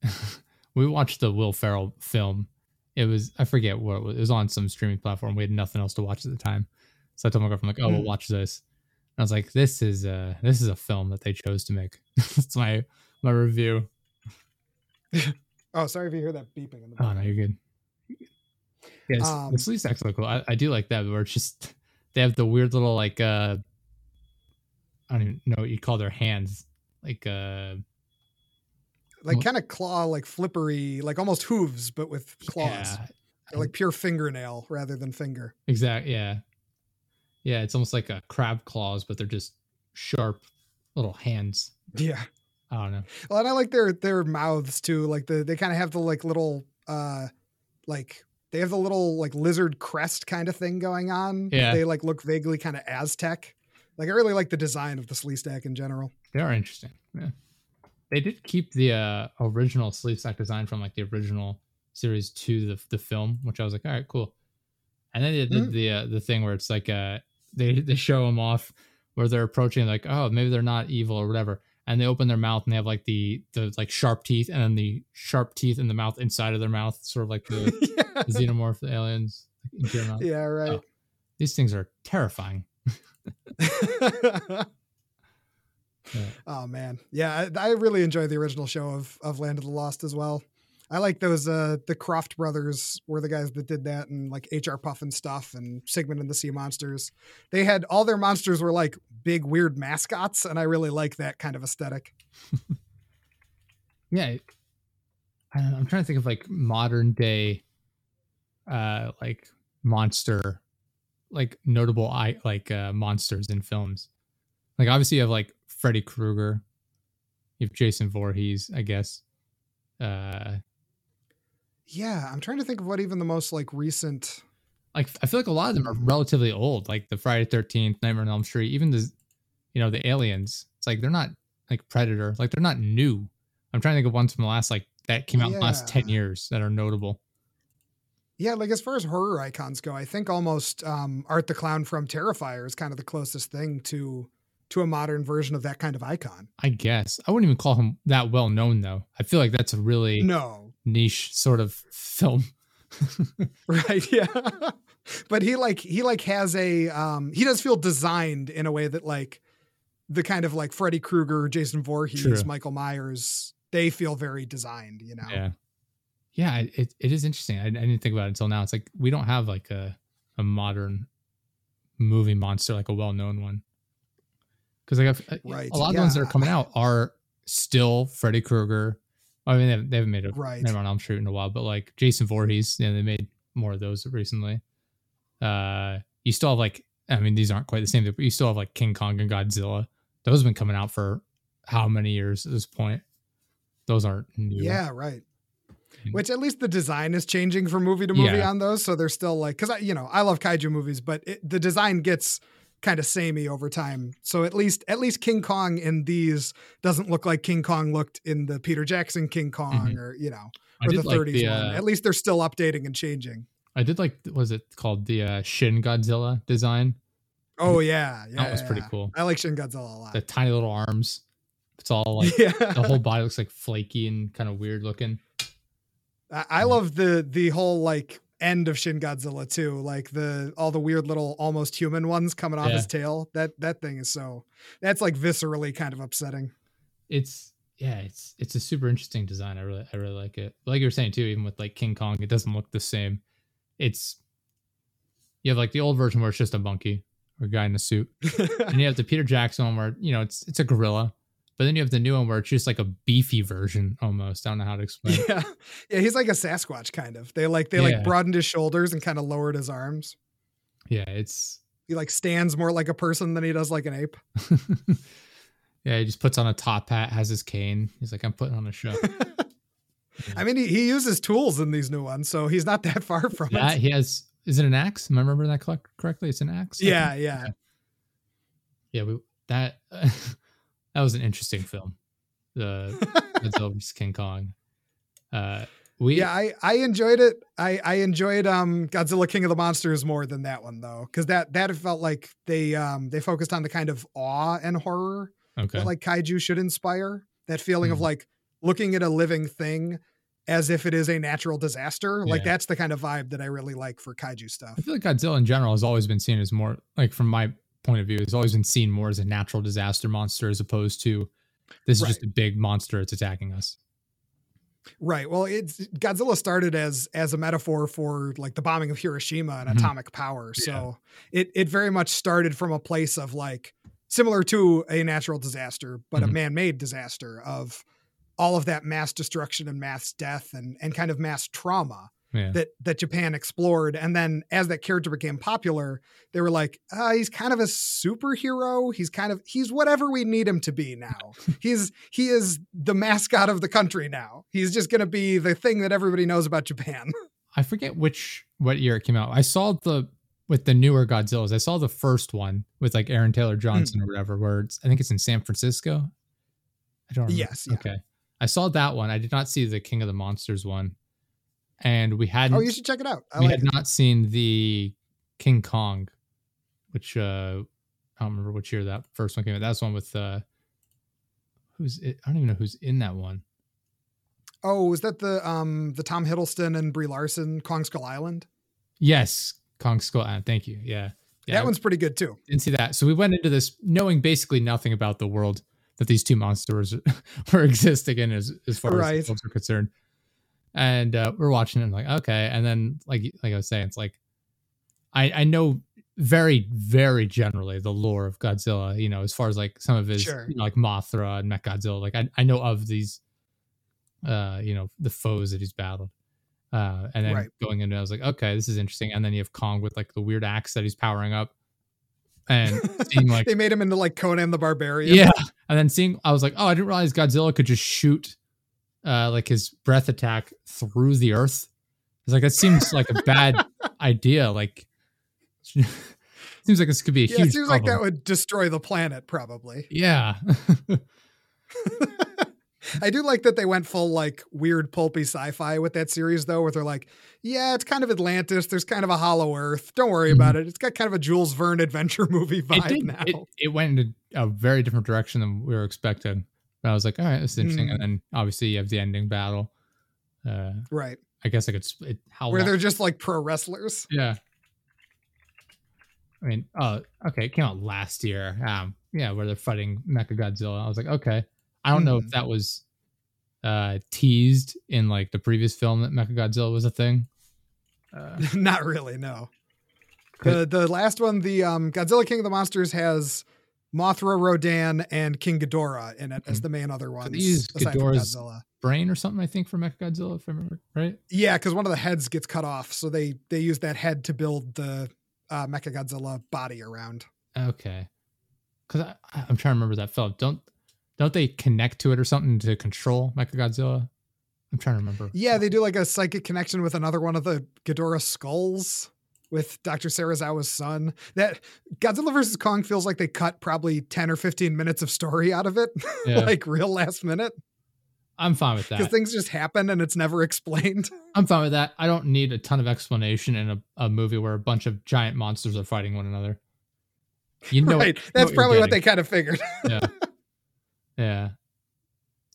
we watched the Will Ferrell film. It was I forget what it was. It was on some streaming platform. We had nothing else to watch at the time, so I told my girlfriend like, "Oh, we'll Mm. watch this." And I was like, "This is a this is a film that they chose to make." That's my my review. Oh, sorry if you hear that beeping in the Oh no, you're good. It's, Um, the Sleestaks look cool. I, I do like that where it's just they have the weird little like uh I don't even know what you call their hands like uh Like kind of claw, like flippery, like almost hooves, but with claws. yeah They're like pure fingernail rather than finger. exact yeah yeah it's almost like a crab claws but they're just sharp little hands. Yeah. I don't know. Well, and I like their their mouths too. Like the they kind of have the like little uh like they have the little like lizard crest kind of thing going on. Yeah. They like look vaguely kind of Aztec. Like I really like the design of the Sleestak in general. They are interesting. Yeah. They did keep the uh, original Sleestak design from like the original series to the the film, which I was like, all right, cool. And then they did Mm. the uh, the thing where it's like uh they they show them off where they're approaching like oh maybe they're not evil or whatever, and they open their mouth and they have like the the like sharp teeth and then the sharp teeth in the mouth inside of their mouth, sort of like the, yeah. the xenomorph aliens into your mouth. yeah, right. Oh. These things are terrifying. Yeah. oh man, yeah, I, I really enjoy the original show of of Land of the Lost as well. I like those uh the Krofft brothers were the guys that did that and like HR Pufnstuf and Sigmund and the Sea Monsters. They had all their monsters were like big weird mascots and I really like that kind of aesthetic. yeah I don't know, i'm trying to think of like modern day uh like monster like notable i like uh monsters in films. Like obviously you have like freddy krueger. You have jason Voorhees, i guess. Uh Yeah, I'm trying to think of what even the most like recent like i feel like a lot of them are relatively old like the friday 13th nightmare on elm street even the you know the aliens. It's like they're not like predator. Like they're not new. I'm trying to think of ones from the last like that came out in the last 10 years that are notable. Yeah, like as far as horror icons go, I think almost um, Art the Clown from Terrifier is kind of the closest thing to to a modern version of that kind of icon. I guess. I wouldn't even call him that well known though. I feel like that's a really No, niche sort of film. right? Yeah, but he like he like has a um, he does feel designed in a way that like the kind of like Freddy Krueger, Jason Voorhees, True. Michael Myers, they feel very designed. You know? Yeah, yeah, it, it is interesting. I, I didn't think about it until now. It's like we don't have like a a modern movie monster like a well known one. Because like I've, Right, a lot of the ones that are coming out are still Freddy Krueger. I mean, they haven't, they haven't made a Right. Nightmare on Elm Street in a while, but like Jason Voorhees, yeah, they made more of those recently. Uh, you still have like, I mean, these aren't quite the same, but you still have like King Kong and Godzilla. Those have been coming out for how many years at this point? Those aren't new. Yeah, right. Mm. Which at least the design is changing from movie to movie Yeah. on those, so they're still like because I you know I love kaiju movies, but it, the design gets kind of samey over time. So at least at least King Kong in these doesn't look like King Kong looked in the Peter Jackson King Kong Mhm. or you know or the like 30s the, one. uh, At least they're still updating and changing. I did like, was it called? The uh, Shin Godzilla design. Oh yeah, yeah, that was pretty yeah. cool. I like Shin Godzilla a lot. The tiny little arms. It's all like, yeah, the whole body looks like flaky and kind of weird looking. I, I love the the whole like end of Shin Godzilla too, like the all the weird little almost human ones coming off Yeah. his tail. That that thing is so that's like viscerally kind of upsetting. it's yeah, it's it's a super interesting design. I really I really like it. Like you were saying too, even with like King Kong, it doesn't look the same. It's you have like the old version where it's just a monkey or a guy in a suit, and you have the Peter Jackson one where you know it's it's a gorilla, but then you have the new one where it's just like a beefy version almost. I don't know how to explain. it. yeah, yeah, he's like a Sasquatch kind of. They like they Yeah. like broadened his shoulders and kind of lowered his arms. Yeah, it's He like stands more like a person than he does like an ape. yeah. He just puts on a top hat, has his cane. He's like, I'm putting on a show. I mean, he, he uses tools in these new ones, so he's not that far from Yeah, it. he has. Is it an axe? Am I remembering that correctly? It's an axe. Yeah, yeah. yeah. We, that that was an interesting film. The Godzilla vs King Kong. Uh, We yeah, I I enjoyed it. I I enjoyed um Godzilla King of the Monsters more than that one though, because that that felt like they um they focused on the kind of awe and horror okay. that like kaiju should inspire. That feeling of Mhm. like looking at a living thing as if it is a natural disaster. Like Yeah. that's the kind of vibe that I really like for kaiju stuff. I feel like Godzilla in general has always been seen as more like from my point of view, has always been seen more as a natural disaster monster as opposed to this is just a big monster it's attacking us. Right. Well, it's Godzilla started as as a metaphor for like the bombing of Hiroshima and Mhm. atomic power. So it it very much started from a place of like similar to a natural disaster, but a Mhm. man-made disaster of all of that mass destruction and mass death and and kind of mass trauma Yeah. that that Japan explored. And then as that character became popular, they were like, uh, he's kind of a superhero. He's kind of he's whatever we need him to be now. he's he is the mascot of the country now. He's just gonna be the thing that everybody knows about Japan. I forget which what year it came out. I saw the with the newer Godzillas. I saw the first one with like Aaron Taylor Johnson or whatever, where it's I think it's in San Francisco. I don't remember. Yes, yeah. Okay. I saw that one. I did not see the King of the Monsters one. And we hadn't oh, you should check it out. I we like had it. not seen the King Kong, which uh I don't remember which year that first one came out. That's one with uh who's it? I don't even know who's in that one. Oh, is that the um the Tom Hiddleston and Brie Larson Kong Skull Island? Yes, Kong Skull Island. Thank you. Yeah. Yeah. that one's pretty good too. didn't see that. So we went into this knowing basically nothing about the world that these two monsters were existing in as, as far Right. as films are concerned. And uh, we're watching it and like, okay. And then like like I was saying, it's like I I know very, very generally the lore of Godzilla, you know, as far as like some of his Sure. you know, like Mothra and Mechagodzilla. Like I, I know of these uh, you know, the foes that he's battled. Uh, and then Right. going into, it, I was like, okay, this is interesting. And then you have Kong with like the weird axe that he's powering up, and seeing like they made him into like Conan the Barbarian. yeah, and then seeing, I was like, oh, I didn't realize Godzilla could just shoot, uh, like his breath attack through the earth. It's like that seems like a bad idea. Like, seems like this could be a Yeah, huge. it seems like that would destroy the planet, probably. Yeah, I do like that they went full like weird pulpy sci-fi with that series though, where they're like, yeah, it's kind of Atlantis. There's kind of a Hollow Earth. Don't worry Mhm. about it. It's got kind of a Jules Verne adventure movie it vibe did. now. It, it went into a very different direction than we were expecting. But I was like, all right, this is interesting. Mm. And then obviously you have the ending battle. Uh, right. I guess I could. sp- It, how Where long- they're just like pro wrestlers. Yeah. I mean, oh, okay, it came out last year. Um, yeah, where they're fighting Mecha Godzilla. I was like, okay. I don't know if Hmm. that was uh teased in like the previous film that Mecha Godzilla was a thing. Uh, Not really, no. The the last one, the um, Godzilla King of the Monsters has Mothra, Rodan, and King Ghidorah in it as Mhm. the main other ones. they use Ghidorah's- brain or something, I think, for Mecha Godzilla, if I remember right. Yeah, because one of the heads gets cut off, so they they use that head to build the uh, Mecha Godzilla body around. Okay. Because I, I'm trying to remember that film. Don't don't they connect to it or something to control Mecha Godzilla? I'm trying to remember. Yeah, they do like a psychic connection with another one of the Ghidorah skulls with Dr. Serizawa's son. That Godzilla vs. Kong feels like they cut probably 10 or 15 minutes of story out of it, Yeah. like real last minute, I'm fine with that. because things just happen and it's never explained. I'm fine with that. I don't need a ton of explanation in a, a movie where a bunch of giant monsters are fighting one another. You know, right. know That's probably what they kind of figured. yeah. Yeah.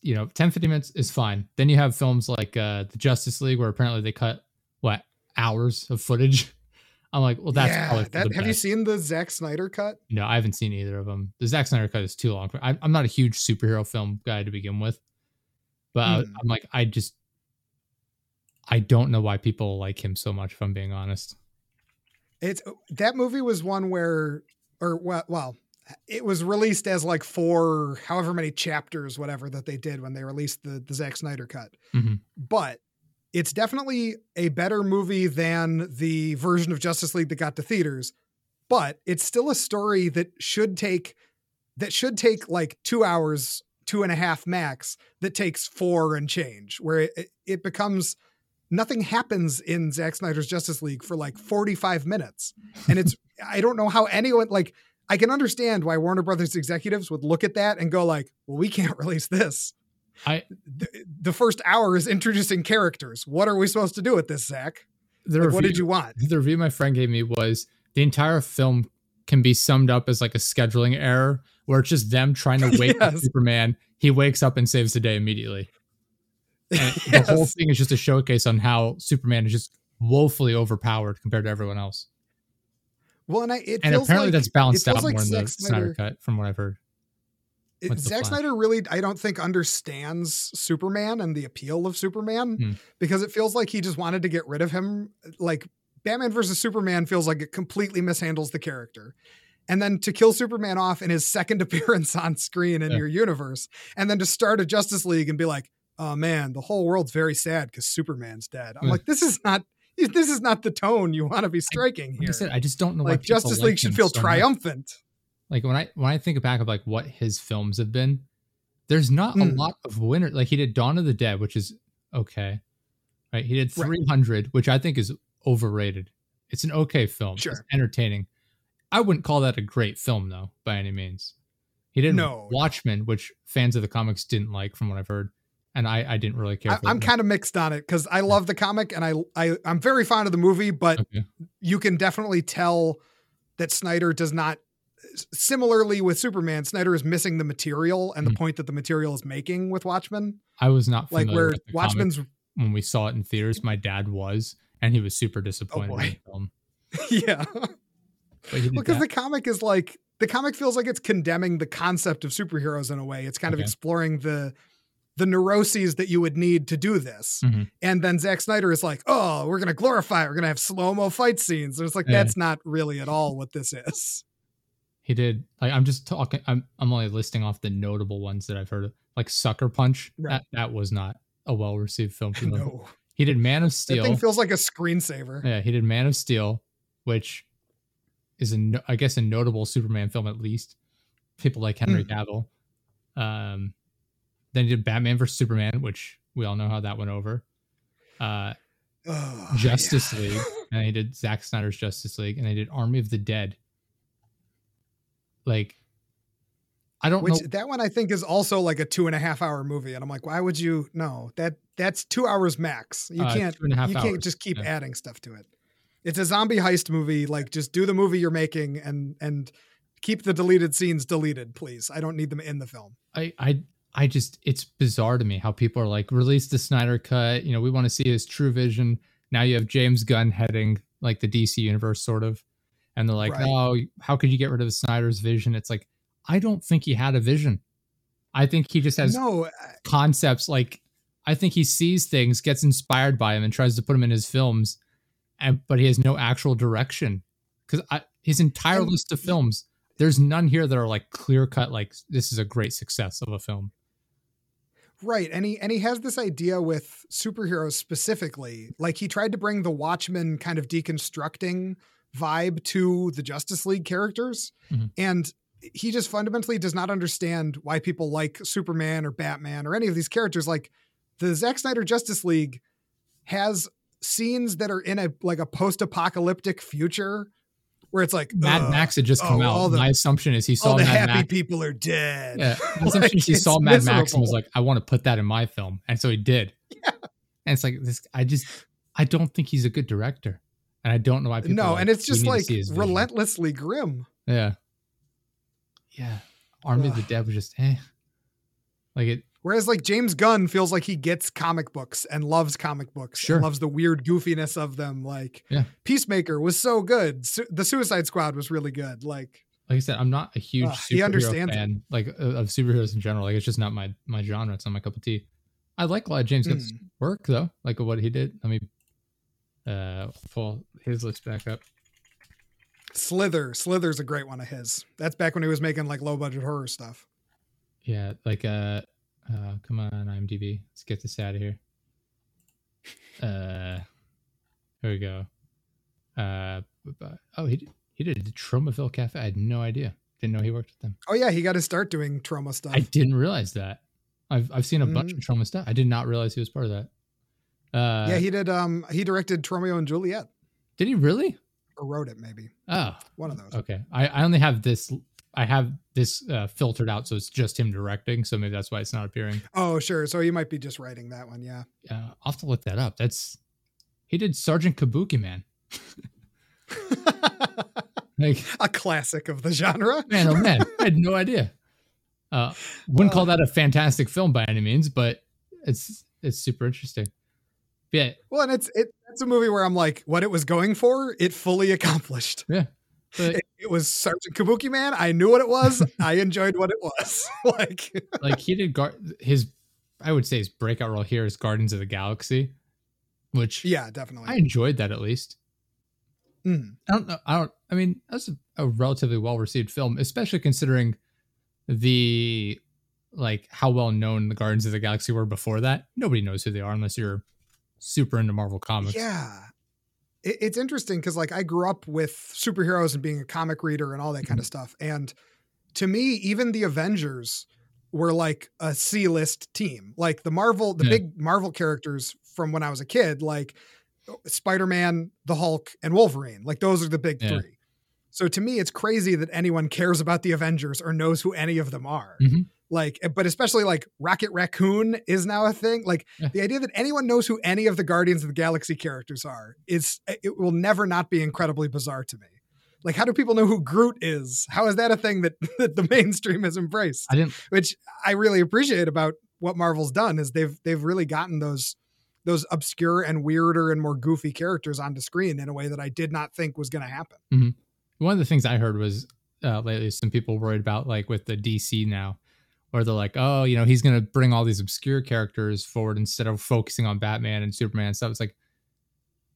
You know, 10, 15 minutes is fine. Then you have films like uh, the Justice League where apparently they cut, what, hours of footage? I'm like, well, that's yeah, probably that, have you seen the Zack Snyder cut? No, I haven't seen either of them. The Zack Snyder cut is too long. I, I'm not a huge superhero film guy to begin with, but I, Hmm. I'm like, I just, I don't know why people like him so much. If I'm being honest. It's that movie was one where, or well, well, it was released as like four, however many chapters, whatever that they did when they released the the Zack Snyder cut. Mhm. But it's definitely a better movie than the version of Justice League that got to theaters. But it's still a story that should take that should take like two hours, two and a half max. That takes four and change, where it, it becomes nothing happens in Zack Snyder's Justice League for like 45 minutes. And it's, I don't know how anyone, like, I can understand why Warner Brothers executives would look at that and go, like, well, we can't release this. I the, the first hour is introducing characters. What are we supposed to do with this, Zach? Like, what did you want? the review my friend gave me was the entire film can be summed up as like a scheduling error where it's just them trying to wake up Superman. He wakes up and saves the day immediately. And Yes. The whole thing is just a showcase on how Superman is just woefully overpowered compared to everyone else. Well, and I, it And feels apparently like, that's balanced out like more in the Snyder Snyder- cut, from what I've heard. It- Zack. Snyder really, I don't think understands Superman and the appeal of Superman Hmm. because it feels like he just wanted to get rid of him. Like Batman versus Superman feels like it completely mishandles the character. And then to kill Superman off in his second appearance on screen in Yeah. your universe, and then to start a Justice League and be like, "Oh man, the whole world's very sad because Superman's dead." I'm like, "This is not, this is not the tone you want to be striking Like I here." said, I just don't know like Justice like League should feel so triumphant. Like when I when I think back of like what his films have been, there's not a Hmm. lot of winner. Like he did Dawn of the Dead, which is okay, right? He did Right. 300, which I think is overrated. It's an okay film. It's entertaining. I wouldn't call that a great film though, by any means. He didn't No. Watchmen, which fans of the comics didn't like, from what I've heard, and I I didn't really care. I, I'm kind of mixed on it because I love the comic and I, I I'm very fond of the movie, but okay. you can definitely tell that Snyder does not. Similarly with Superman, Snyder is missing the material and the Hmm. point that the material is making with Watchmen. I was not Like where with the comic Watchmen's, when we saw it in theaters. My dad was, and he was super disappointed in boy. the film. yeah, But he did because the comic is like the comic feels like it's condemning the concept of superheroes in a way. It's kind of exploring the the neuroses that you would need to do this. Mhm. And then Zack Snyder is like, "Oh, we're gonna glorify. it. We're gonna have slow mo fight scenes." And it's like Yeah. that's not really at all what this is. He did. Like I'm just talking. I'm I'm only listing off the notable ones that I've heard of. Like Sucker Punch. Right. That that was not a well received film. for no, He did Man of Steel. that thing feels like a screensaver. yeah, he did Man of Steel, which is a I guess a notable Superman film at least. People like Henry Hmm. Cavill. Um, then he did Batman vs Superman, which we all know how that went over. Uh, Ugh, Justice yeah. League, and he did Zack Snyder's Justice League, and they did Army of the Dead. Like, I don't Which know. that one I think is also like a two and a half hour movie, and I'm like, why would you? No, that that's two hours max. You Uh, can't two and a half you can't just keep yeah. adding stuff to it. It's a zombie heist movie. Like, just do the movie you're making and and keep the deleted scenes deleted, please. I don't need them in the film. I I I just it's bizarre to me how people are like release the Snyder cut. You know, we want to see his true vision. Now you have James Gunn heading like the DC universe, sort of, and they're like, Right. oh, how could you get rid of Snyder's vision? It's like I don't think he had a vision. I think he just has no, I- concepts like I think he sees things, gets inspired by him, and tries to put them in his films, and but he has no actual direction because his entire And- list of films, there's none here that are like clear cut. Like this is a great success of a film. Right. And he and he has this idea with superheroes specifically. Like he tried to bring the Watchmen kind of deconstructing vibe to the Justice League characters. Mhm. And he just fundamentally does not understand why people like Superman or Batman or any of these characters. Like the Zack Snyder Justice League has scenes that are in a like a post-apocalyptic future where it's like Mad "Ugh, Max had just come oh, out. the- My assumption is he saw all the Mad happy Max. people are dead. Yeah, my Like, assumption is he saw Mad Max and was like, I want to put that in my film, and so he did. Yeah. And it's like this. I just, I don't think he's a good director, and I don't know why people. no, like, and it's just like see his vision." relentlessly grim. Yeah. Yeah. Army of the Ugh. Dead was just eh. Like it Whereas like James Gunn feels like he gets comic books and loves comic books Sure. and loves the weird goofiness of them. Like Yeah. Peacemaker was so good. Su- the Suicide Squad was really good. Like like I said, I'm not a huge Ugh, he superhero understands it. like of of superheroes in general. Like it's just not my my genre. It's not my cup of tea. I like a lot of James Gunn's Mm. work though, like what he did. I me uh pull his list back up. Slither, Slither's a great one of his. That's back when he was making like low budget horror stuff. Yeah, like uh uh come on IMDb. Let's get this out of here. Uh here we go. Uh oh he did, he did the Tromaville Cafe. I had no idea. Didn't know he worked with them. Oh yeah, he got to start doing Troma stuff. I didn't realize that. I've I've seen a bunch Mhm. of Troma stuff. I did not realize he was part of that. Uh yeah, he did. Um, he directed Tromeo and Juliet did he really? or wrote it, maybe Oh, one of those. okay. I, I only have this I have this uh, filtered out, so it's just him directing. So maybe that's why it's not appearing. Oh, sure. So you might be just writing that one. Yeah. Uh, I'll have to look that up. That's he did Sergeant Kabuki Man. like a classic of the genre. man, oh man, I had no idea. Uh, wouldn't call that a fantastic film by any means, but it's it's super interesting. Yeah. Well, and it's it, it's a movie where I'm like, what it was going for, it fully accomplished. Yeah. But, it, it, was Sergeant Kabuki Man. I knew what it was. I enjoyed what it was. like, like he did gar- his, I would say his breakout role here is Guardians of the Galaxy, which yeah, definitely. I enjoyed that at least. Mm. I don't know. I don't. I mean, that's a, a relatively well received film, especially considering the like how well known the Guardians of the Galaxy were before that. Nobody knows who they are unless you're super into Marvel comics. Yeah. It, it's interesting because like I grew up with superheroes and being a comic reader and all that kind of stuff. And to me, even the Avengers were like a C list team. Like the Marvel, the yeah. big Marvel characters from when I was a kid, like Spider Man, the Hulk, and Wolverine. Like those are the big yeah. three. So to me, it's crazy that anyone cares about the Avengers or knows who any of them are. Mm-hmm. Like, but especially like Rocket Raccoon is now a thing. Like yeah. the idea that anyone knows who any of the Guardians of the Galaxy characters are is it will never not be incredibly bizarre to me. Like, how do people know who Groot is? How is that a thing that, that the mainstream has embraced? I didn't, which I really appreciate about what Marvel's done is they've they've really gotten those those obscure and weirder and more goofy characters onto screen in a way that I did not think was going to happen. Mm-hmm. One of the things I heard was uh, lately some people worried about like with the DC now or they're like, oh, you know, he's going to bring all these obscure characters forward instead of focusing on Batman and Superman and stuff. It's like,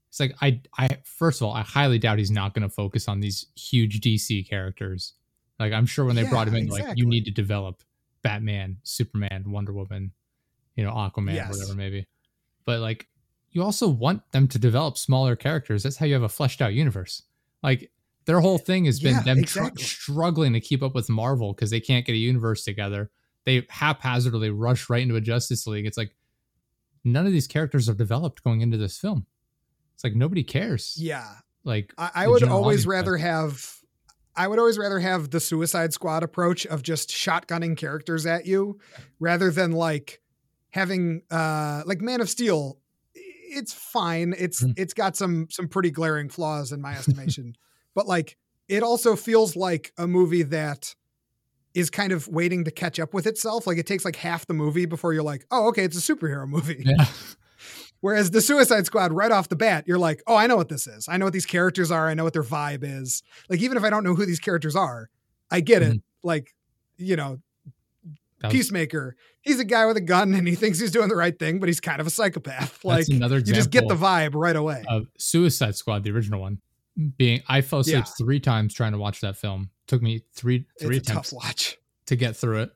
it's like I, I first of all, I highly doubt he's not going to focus on these huge DC characters. Like I'm sure when they yeah, brought him in, exactly. like you need to develop Batman, Superman, Wonder Woman, you know, Aquaman, yes. whatever maybe. But like, you also want them to develop smaller characters. That's how you have a fleshed out universe. Like their whole thing has been yeah, them exactly. tr- struggling to keep up with Marvel because they can't get a universe together they haphazardly rush right into a Justice League. It's like none of these characters are developed going into this film. It's like nobody cares. Yeah. Like I, I would always rather have I would always rather have the Suicide Squad approach of just shotgunning characters at you rather than like having uh like Man of Steel it's fine. It's mm. it's got some some pretty glaring flaws in my estimation. but like it also feels like a movie that is kind of waiting to catch up with itself. Like it takes like half the movie before you're like, oh, okay, it's a superhero movie. Yeah. Whereas the Suicide Squad, right off the bat, you're like, oh, I know what this is. I know what these characters are. I know what their vibe is. Like, even if I don't know who these characters are, I get mm-hmm. it. Like, you know, was, Peacemaker, he's a guy with a gun and he thinks he's doing the right thing, but he's kind of a psychopath. Like, another you just get the vibe right away. Of Suicide Squad, the original one, being I fell asleep yeah. three times trying to watch that film Took me three three it's attempts watch. to get through it.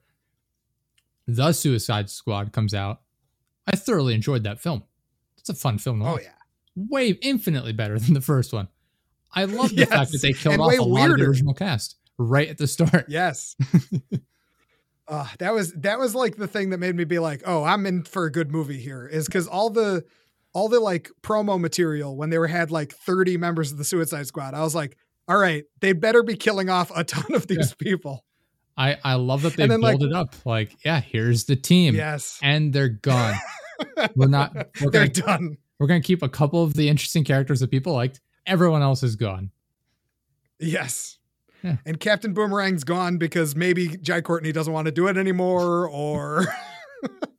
The Suicide Squad comes out. I thoroughly enjoyed that film. It's a fun film. oh yeah, way infinitely better than the first one. I love the yes. fact that they killed and off a weirder. lot of the original cast right at the start. Yes. uh, that was that was like the thing that made me be like, oh, I'm in for a good movie here. Is because all the all the like promo material when they were had like 30 members of the Suicide Squad, I was like, all right, they better be killing off a ton of these yeah. people. I, I love that they build like, it up. Like, yeah, here's the team. Yes. And they're gone. we're not, we're they're gonna, done. We're going to keep a couple of the interesting characters that people liked. Everyone else is gone. Yes. Yeah. And Captain Boomerang's gone because maybe Jai Courtney doesn't want to do it anymore or.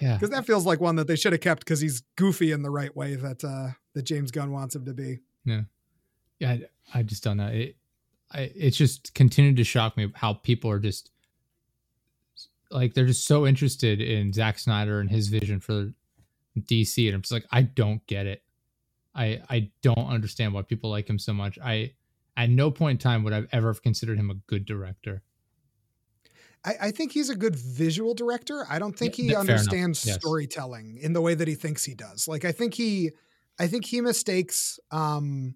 yeah. Because that feels like one that they should have kept because he's goofy in the right way that, uh, that James Gunn wants him to be. Yeah yeah, I, I just don't know. It, I, it's just continued to shock me how people are just like they're just so interested in Zack Snyder and his vision for DC, and I'm just like, I don't get it. I I don't understand why people like him so much. I at no point in time would I've ever considered him a good director. I, I think he's a good visual director. I don't think yeah, he understands yes. storytelling in the way that he thinks he does. Like I think he I think he mistakes um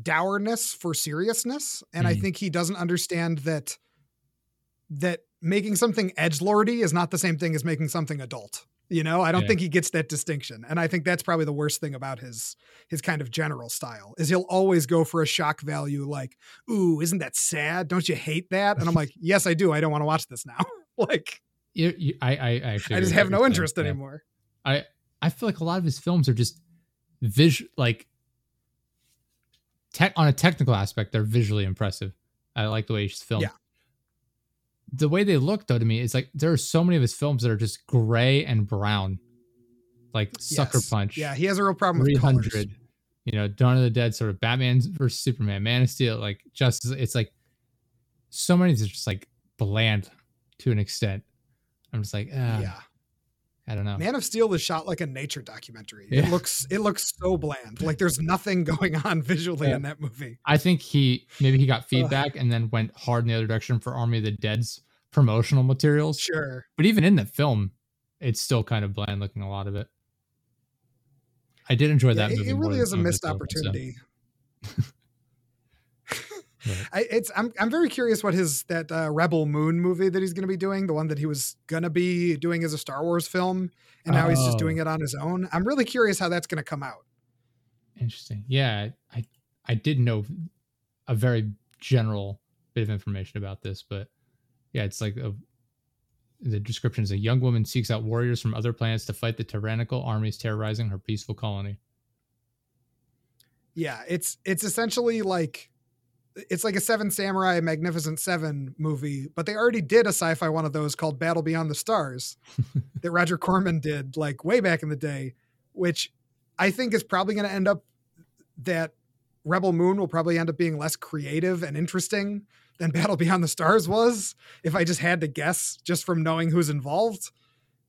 dourness for seriousness and mm. i think he doesn't understand that that making something edge lordy is not the same thing as making something adult You know, I don't Yeah. think he gets that distinction. And I think that's probably the worst thing about his his kind of general style is he'll always go for a shock value like, "Ooh, isn't that sad? Don't you hate that?" And I'm like, "Yes, I do. I don't want to watch this now." like, You, you, I, I, actually I just have no interest. Yeah. anymore. I I feel like a lot of his films are just visual like tech on a technical aspect they're visually impressive. I like the way he's filmed. Yeah. The way they look though to me, is like there are so many of his films that are just gray and brown. Like Sucker Yes. Punch, Yeah, he has a real problem with Three colors. Hundred, you know, Dawn of the Dead, sort of Batman versus Superman, Man of Steel, like Justice. It's like so many that's just like bland to an extent. I'm just like, ah, yeah. I don't know. Man of Steel is shot like a nature documentary. Yeah. It looks it looks so bland. Like there's nothing going on visually Yeah. in that movie. I think he maybe he got feedback and then went hard in the other direction for Army of the Dead's promotional materials. Sure. But even in the film, it's still kind of bland looking. A lot of it. I did enjoy Yeah, that it, movie. it really is a some of his missed other ones, so. opportunity. Right. I, it's I'm I'm very curious what his that uh, Rebel Moon movie that he's going to be doing, the one that he was going to be doing as a Star Wars film, and now he's just Oh. doing it on his own. I'm really curious how that's going to come out. Interesting. Yeah, I I did know a very general bit of information about this, but yeah, it's like a, the description is a young woman seeks out warriors from other planets to fight the tyrannical armies terrorizing her peaceful colony. Yeah, it's it's essentially like it's like a Seven Samurai Magnificent Seven movie, but they already did a sci-fi one of those called Battle Beyond the Stars that Roger Corman did like way back in the day, which I think is probably going to end up that Rebel Moon will probably end up being less creative and interesting than Battle Beyond the Stars was if I just had to guess just from knowing who's involved.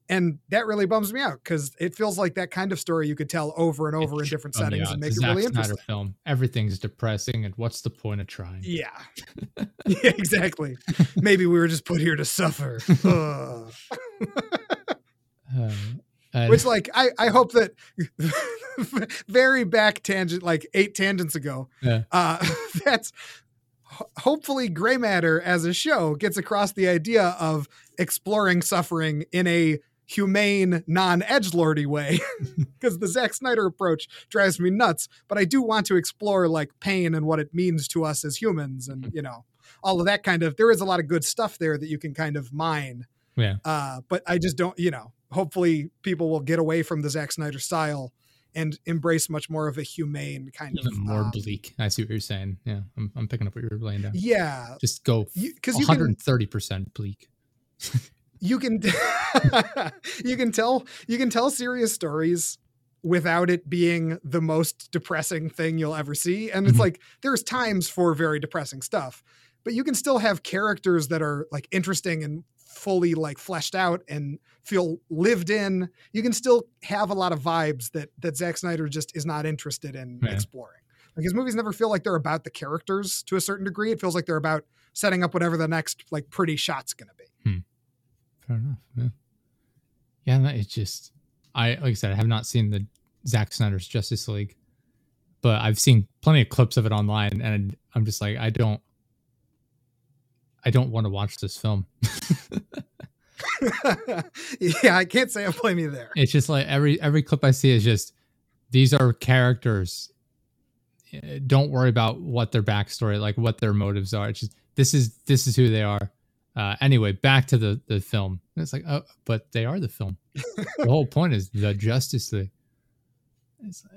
And that really bums me out because it feels like that kind of story you could tell over and over in different settings out. and make it really Zack Snyder interesting. film. Everything's depressing, and what's the point of trying? Yeah. yeah, exactly. Maybe we were just put here to suffer. Uh, uh, Which, like, I, I hope that very back tangent, like eight tangents ago, Yeah. uh, that's hopefully Gray Matter as a show gets across the idea of exploring suffering in a humane, non edge lordy way. Because the Zack Snyder approach drives me nuts. But I do want to explore like pain and what it means to us as humans and, you know, all of that kind of. There is a lot of good stuff there that you can kind of mine. Yeah. Uh, but I just don't, you know, hopefully people will get away from the Zack Snyder style and embrace much more of a humane kind even of more um, bleak. I see what you're saying. Yeah, I'm, I'm picking up what you're laying down. Yeah, Just go because you, can 130 percent bleak. you can you can tell you can tell serious stories without it being the most depressing thing you'll ever see and it's Mhm. like there's times for very depressing stuff but you can still have characters that are like interesting and fully like fleshed out and feel lived in you can still have a lot of vibes that that Zack Snyder just is not interested in Yeah. exploring like his movies never feel like they're about the characters to a certain degree it feels like they're about setting up whatever the next like pretty shot's going to be Fair enough. Yeah. Yeah, no, it's just I like I said, I have not seen the Zack Snyder's Justice League, but I've seen plenty of clips of it online, and I'm just like, I don't, I don't want to watch this film. yeah, I can't say I blame you there. It's just like every every clip I see is just these are characters. Eh, Don't worry about what their backstory, like what their motives are. It's just this is this is who they are. Uh, anyway, back to the the film. It's like, oh, but they are the film. the whole point is the Justice League.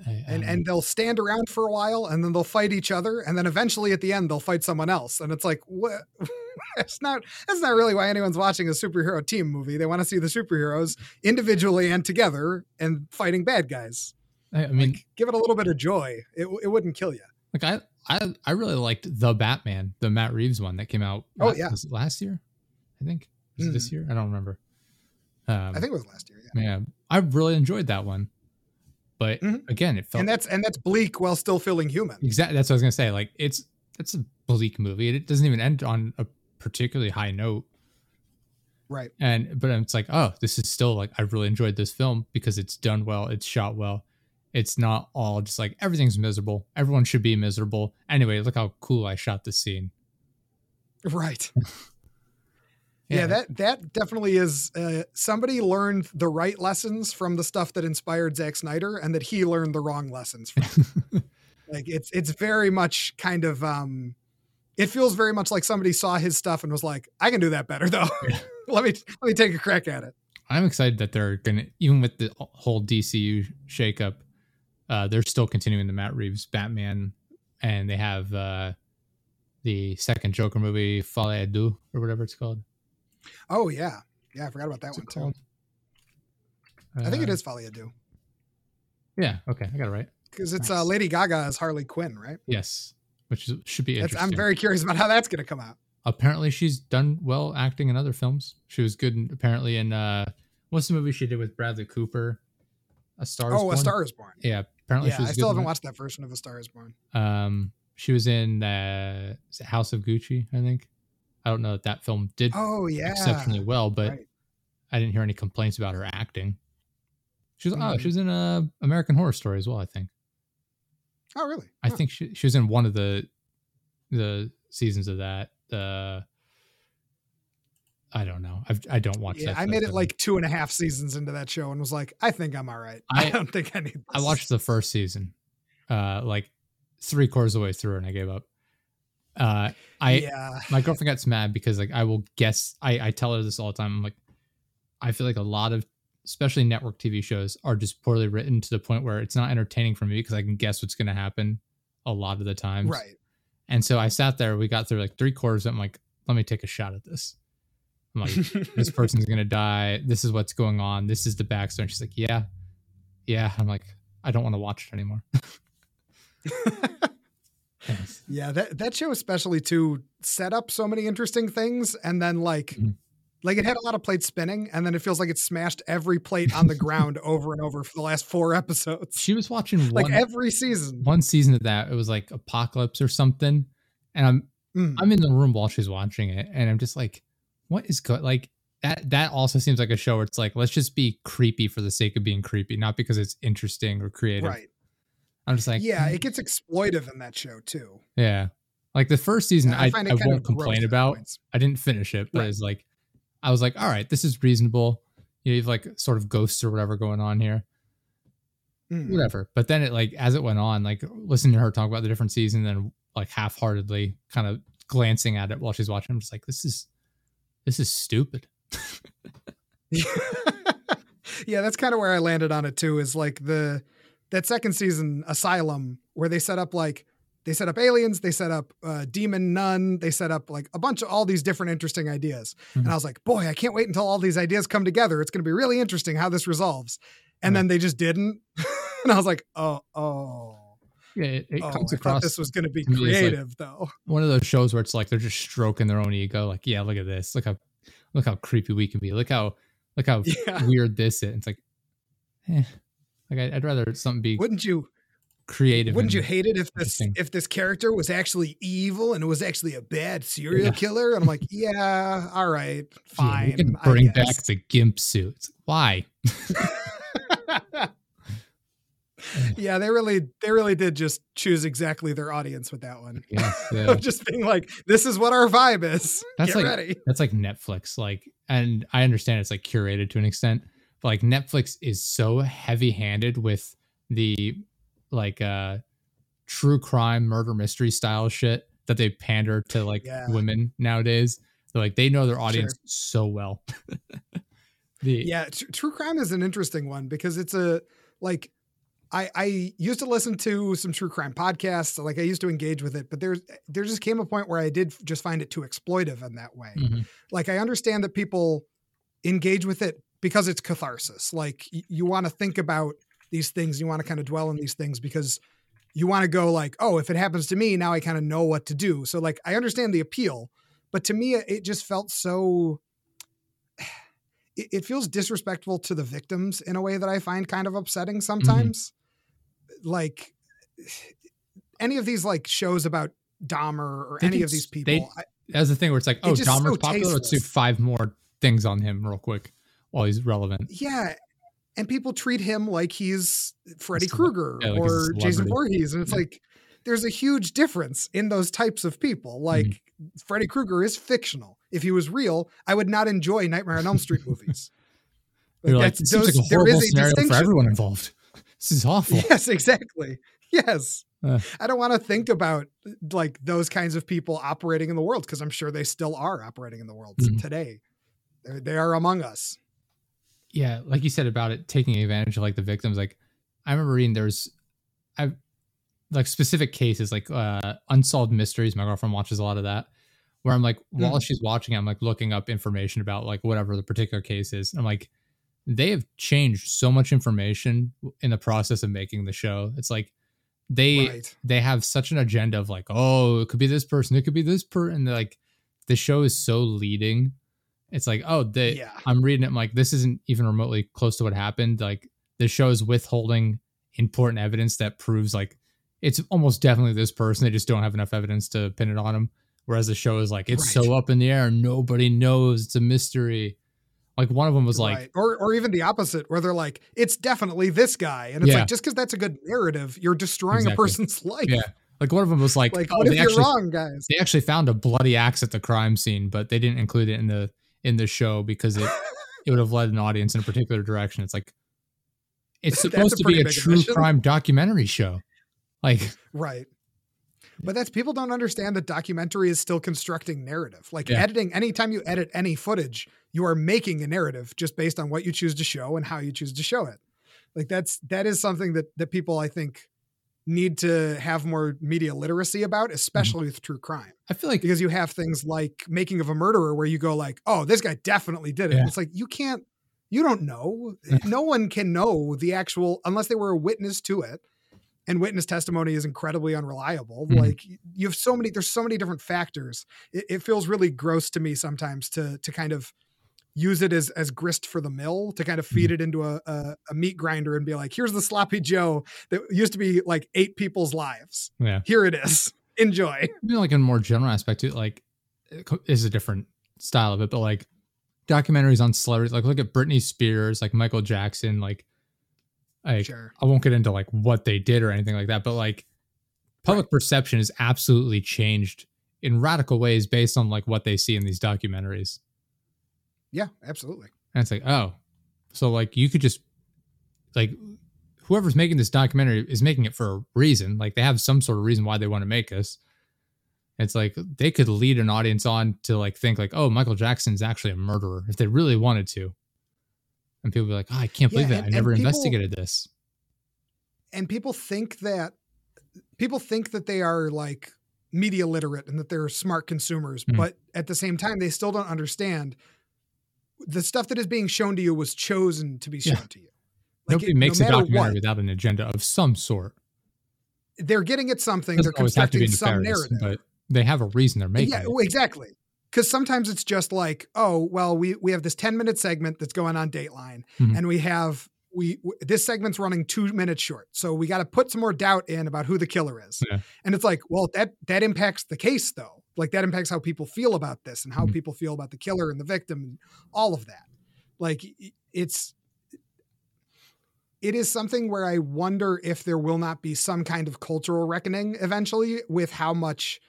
I- And and they'll stand around for a while and then they'll fight each other and then eventually at the end they'll fight someone else. And it's like what that's not that's not really why anyone's watching a superhero team movie. They want to see the superheroes individually and together and fighting bad guys. I, I mean, Like, give it a little bit of joy. It it wouldn't kill you. like I, I I really liked the Batman, the Matt Reeves one that came out. Oh, la- yeah. last year? I think was it this year? I don't remember. Um, I think it was last year, yeah. Yeah, I really enjoyed that one. But Mhm. again, it felt And that's and that's bleak while still feeling human. exactly that's what I was gonna say. Like it's it's a bleak movie. It doesn't even end on a particularly high note. Right. And but it's like, oh, this is still like I really enjoyed this film because it's done well, it's shot well. It's not all just like everything's miserable. Everyone should be miserable. Anyway, look how cool I shot this scene. Right. Yeah, that that definitely is. Uh, somebody learned the right lessons from the stuff that inspired Zack Snyder, and that he learned the wrong lessons from. like it's it's very much kind of. um It feels very much like somebody saw his stuff and was like, "I can do that better, though. let me let me take a crack at it." I'm excited that they're gonna even with the whole DCU shakeup, uh, they're still continuing the Matt Reeves Batman, and they have uh, the second Joker movie, Folie à Deux, or whatever it's called. Oh yeah, yeah, I forgot about that What's one too. I think it uh, is Folie à Yeah. Okay, I got it right. Because it's uh, nice. uh, Lady Gaga as Harley Quinn, right? Yes, which is, should be interesting. I'm very curious about how that's going to come out. Apparently, she's done well acting in other films. She was good, in, apparently, in uh, what's the movie she did with Bradley Cooper? A Star. Oh, Born? A Star is Born. Yeah, apparently, yeah. I still haven't watched that version of A Star is Born. Um, she was in uh, House of Gucci, I think. I don't know that that film did oh yeah exceptionally well, but right. I didn't hear any complaints about her acting. She was mm-hmm. oh she was in a uh, American Horror Story as well, I think. Oh really? I think she she was in one of the the seasons of that. Uh, I don't know. I've, I do not watch yeah, that. I made it like two and a half seasons into that show and was like, I think I'm all right. I, I don't think I need. This. I watched the first season, uh, like three quarters of the way through, and I gave up. Uh, I yeah. my girlfriend gets mad because like I will guess. I I tell her this all the time. I'm like, I feel like a lot of especially network TV shows are just poorly written to the point where it's not entertaining for me because I can guess what's going to happen a lot of the times. Right. And so I sat there. We got through like three quarters. I'm like, let me take a shot at this. I'm like, this person's gonna die. This is what's going on. This is the backstory. And she's like, yeah, yeah. I'm like, I don't want to watch it anymore. yes. Yeah, that that show especially to set up so many interesting things, and then like. Mm-hmm. Like it had a lot of plates spinning, and then it feels like it smashed every plate on the ground over and over for the last four episodes. She was watching one, like every season. One season of that, it was like Apocalypse or something, and I'm mm. I'm in the room while she's watching it, and I'm just like, what is good? Like that that also seems like a show where it's like let's just be creepy for the sake of being creepy, not because it's interesting or creative. Right. I'm just like, yeah, it gets exploitive in that show too. Yeah, like the first season, yeah, I, I, I won't complain about. I didn't finish it, but right. it's like, I was like, all right, this is reasonable. You, know, you have like sort of ghosts or whatever going on here, mm. whatever. But then it like as it went on, like listening to her talk about the different seasons and like half-heartedly kind of glancing at it while she's watching, I'm just like, this is this is stupid. yeah, that's kind of where I landed on it too. Is like the that second season asylum where they set up like they set up aliens they set up uh, demon nun they set up like a bunch of all these different interesting ideas mm-hmm. and i was like boy i can't wait until all these ideas come together it's going to be really interesting how this resolves and then they just didn't and i was like oh oh yeah, it, it oh, comes I across. this was going to be creative, like though. One of those shows where it's like they're just stroking their own ego. Like, yeah, look at this. Look how, look how creepy we can be. Look how, look how yeah. weird this is. It's like, eh, like I'd rather something be. Wouldn't you? Creative. Wouldn't you hate it if this if this character was actually evil and it was actually a bad serial yeah. killer? And I'm like, yeah, all right, fine. Yeah, can bring back the gimp suits. Why? yeah, they really they really did just choose exactly their audience with that one. Yes, yeah. just being like, this is what our vibe is. That's Get like ready. that's like Netflix. Like, and I understand it's like curated to an extent, like Netflix is so heavy handed with the like uh true crime murder mystery style shit that they pander to like yeah. women nowadays. They're like they know their audience sure. so well. the, yeah, t- true crime is an interesting one because it's a like I, I used to listen to some true crime podcasts. Like I used to engage with it, but there's there just came a point where I did just find it too exploitive in that way. Mm-hmm. Like I understand that people engage with it because it's catharsis. Like y- you want to think about these things, you want to kind of dwell in these things because you want to go like, oh, if it happens to me, now I kind of know what to do. So like I understand the appeal, but to me it just felt so it, it feels disrespectful to the victims in a way that I find kind of upsetting mm-hmm. sometimes. Mm-hmm. Like any of these like shows about Dahmer or they any of these people. They, that's the thing where it's like, oh, Dahmer's so popular. Tasteless. Let's do five more things on him real quick while he's relevant. Yeah. And people treat him like he's Freddy Krueger yeah, like or Jason Voorhees. And it's yeah. like, there's a huge difference in those types of people. Like mm-hmm. Freddy Krueger is fictional. if he was real, I would not enjoy Nightmare on Elm Street movies. You're like, that's- those- like a horrible is a scenario for everyone involved. This is awful. Yes, exactly. Yes. Uh. I don't want to think about like those kinds of people operating in the world because I'm sure they still are operating in the world Mhm. today. They're, they are among us. Yeah, like you said about it taking advantage of like the victims. Like I remember reading there's I like specific cases like uh unsolved mysteries. My girlfriend watches a lot of that. Where I'm like, while Mhm. she's watching, I'm like looking up information about like whatever the particular case is. I'm like, they have changed so much information in the process of making the show. It's like they right. they have such an agenda of like, oh, it could be this person, it could be this person. And like, the show is so leading. It's like, oh, they, Yeah. I'm reading it. I'm like, this isn't even remotely close to what happened. Like, the show is withholding important evidence that proves like it's almost definitely this person. They just don't have enough evidence to pin it on them. Whereas the show is like, it's Right. so up in the air, nobody knows. It's a mystery. Like one of them was like, or or even the opposite, where they're like, it's definitely this guy, and it's Yeah. like just because that's a good narrative, you're destroying Exactly. a person's life. yeah, like one of them was like, Like, oh, what if you're actually wrong, guys? they actually found a bloody axe at the crime scene, but they didn't include it in the in the show because it it would have led an audience in a particular direction. It's like it's supposed to be a true admission. crime documentary show. Like Right. But that's people don't understand that documentary is still constructing narrative. Like Yeah. editing, anytime you edit any footage, you are making a narrative just based on what you choose to show and how you choose to show it. Like that's that is something that that people I think need to have more media literacy about, especially with true crime. I feel like Because you have things like making of a murderer where you go like, "Oh, this guy definitely did it." Yeah. It's like you can't you don't know. no one can know the actual unless they were a witness to it and witness testimony is incredibly unreliable. Mhm. Like you have so many, there's so many different factors. It, it feels really gross to me sometimes to to kind of use it as as grist for the mill to kind of feed mm-hmm. it into a, a a meat grinder and be like, here's the sloppy Joe that used to be like eight people's lives. yeah, Here it is. Enjoy. you know, like in a more general aspect too, like is a different style of it, but like documentaries on celebrities, like look at Britney Spears, like Michael Jackson, like like Sure. I won't get into like what they did or anything like that, but like public perception is absolutely changed in radical ways based on like what they see in these documentaries. Yeah, absolutely. And it's like, oh, so like you could just like whoever's making this documentary is making it for a reason. Like they have some sort of reason why they want to make this. It's like they could lead an audience on to like think like, oh, Michael Jackson's actually a murderer if they really wanted to. And people be like, oh, I can't believe Yeah, that. I never people- investigated this. and people think that people think that they are like media literate and that they're smart consumers Mhm. but at the same time they still don't understand the stuff that is being shown to you was chosen to be Yeah. shown to you Like, Nobody it- no makes a matter documentary what, without an agenda of some sort. they're getting at something Doesn't they're always have to be constructing some narrative but they have a reason they're making yeah it. exactly because sometimes it's just like oh well we we have this 10 minute segment that's going on dateline Mhm. and we have we w- this segment's running two minutes short so we got to put some more doubt in about who the killer is Yeah. and it's like well that that impacts the case though like that impacts how people feel about this and how Mhm. people feel about the killer and the victim and all of that like it's it is something where i wonder if there will not be some kind of cultural reckoning eventually with how much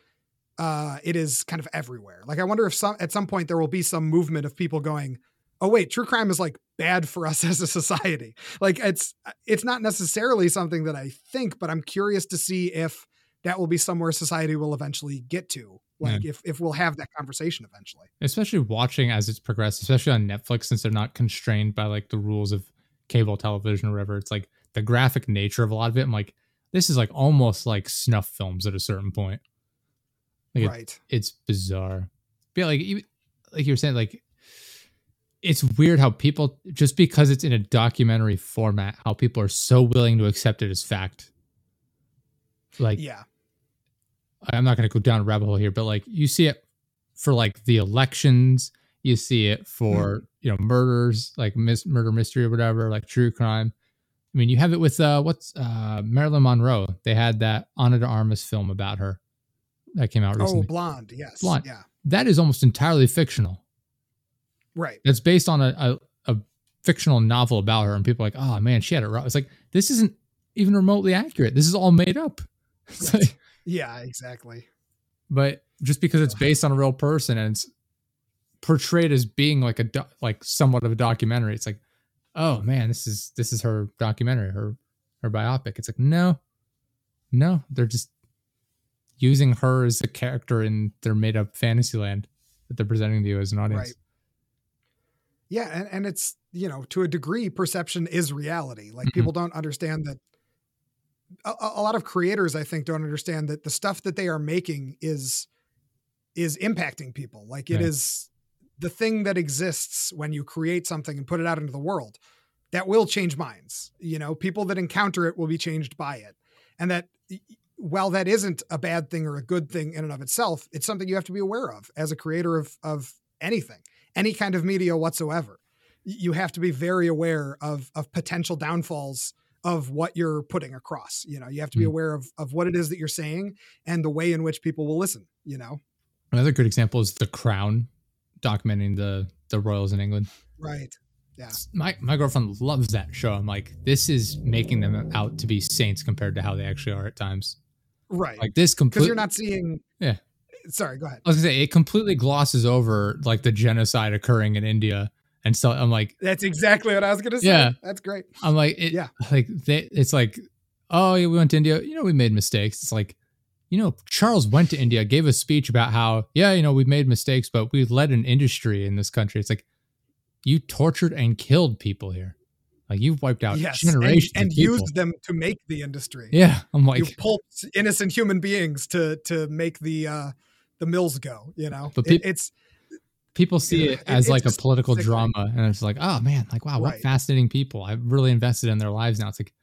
uh, it is kind of everywhere. Like I wonder if some at some point there will be some movement of people going, "Oh wait, true crime is like bad for us as a society." Like it's it's not necessarily something that I think, but I'm curious to see if that will be somewhere society will eventually get to. Like if if we'll have that conversation eventually. especially watching as it's progressed, especially on Netflix, since they're not constrained by like the rules of cable television or whatever. It's like the graphic nature of a lot of it. I'm like, this is like almost like snuff films at a certain point. Like it- right. it's bizarre. But yeah, like even like you were saying, like it's weird how people just because it's in a documentary format, how people are so willing to accept it as fact. Like Yeah. I'm not going to go down a rabbit hole here, but like you see it for like the elections, you see it for you know murders, like mis- murder mystery or whatever, like true crime. I mean, you have it with uh, what's uh, Marilyn Monroe. They had that Ana de Armas film about her that came out recently. Oh, blonde. Yes. Blonde. Yeah. that is almost entirely fictional. Right. It's based on a, a, a fictional novel about her, and people are like, oh man, she had it rough. It's like this isn't even remotely accurate. This is all made up. It's Right. like- Yeah. Exactly. but just because it's based on a real person and it's portrayed as being like a do- like somewhat of a documentary. It's like, oh man, this is this is her documentary, her her biopic. It's like no, no, they're just using her as a character in their made up fantasy land that they're presenting to you as an audience. Right. Yeah, and, and it's you know to a degree perception is reality. Like Mhm. people don't understand that. A, a lot of creators, I think, don't understand that the stuff that they are making is is impacting people. Like it Right. is the thing that exists when you create something and put it out into the world that will change minds. You know, people that encounter it will be changed by it, and that while that isn't a bad thing or a good thing in and of itself, it's something you have to be aware of as a creator of of anything, any kind of media whatsoever. You have to be very aware of of potential downfalls of what you're putting across. You know, you have to be Mm. aware of of what it is that you're saying and the way in which people will listen. You know, Another good example is The Crown, documenting the the royals in England. right? Yeah. My my girlfriend loves that show. I'm like, this is making them out to be saints compared to how they actually are at times. Right. Like this Because you're not seeing. Yeah. Sorry. Go ahead. I was gonna say it completely glosses over like the genocide occurring in India, and so I'm like, That's exactly what I was going to say. Yeah. That's great. I'm like, it, Yeah. like they, it's like, oh yeah, we went to India. You know, we made mistakes. It's like, you know, Charles went to India, gave a speech about how, yeah, you know, we made mistakes, but we led an industry in this country. It's like, you tortured and killed people here. Like you've wiped out Yes. Generations and of people. used them to make the industry. yeah, I'm like, you pulped innocent human beings to to make the uh the mills go. You know, But It- it's people see it it- as it's like a political drama, and it's like, oh man, like wow, what Right. fascinating people. I've really invested in their lives now. It's like,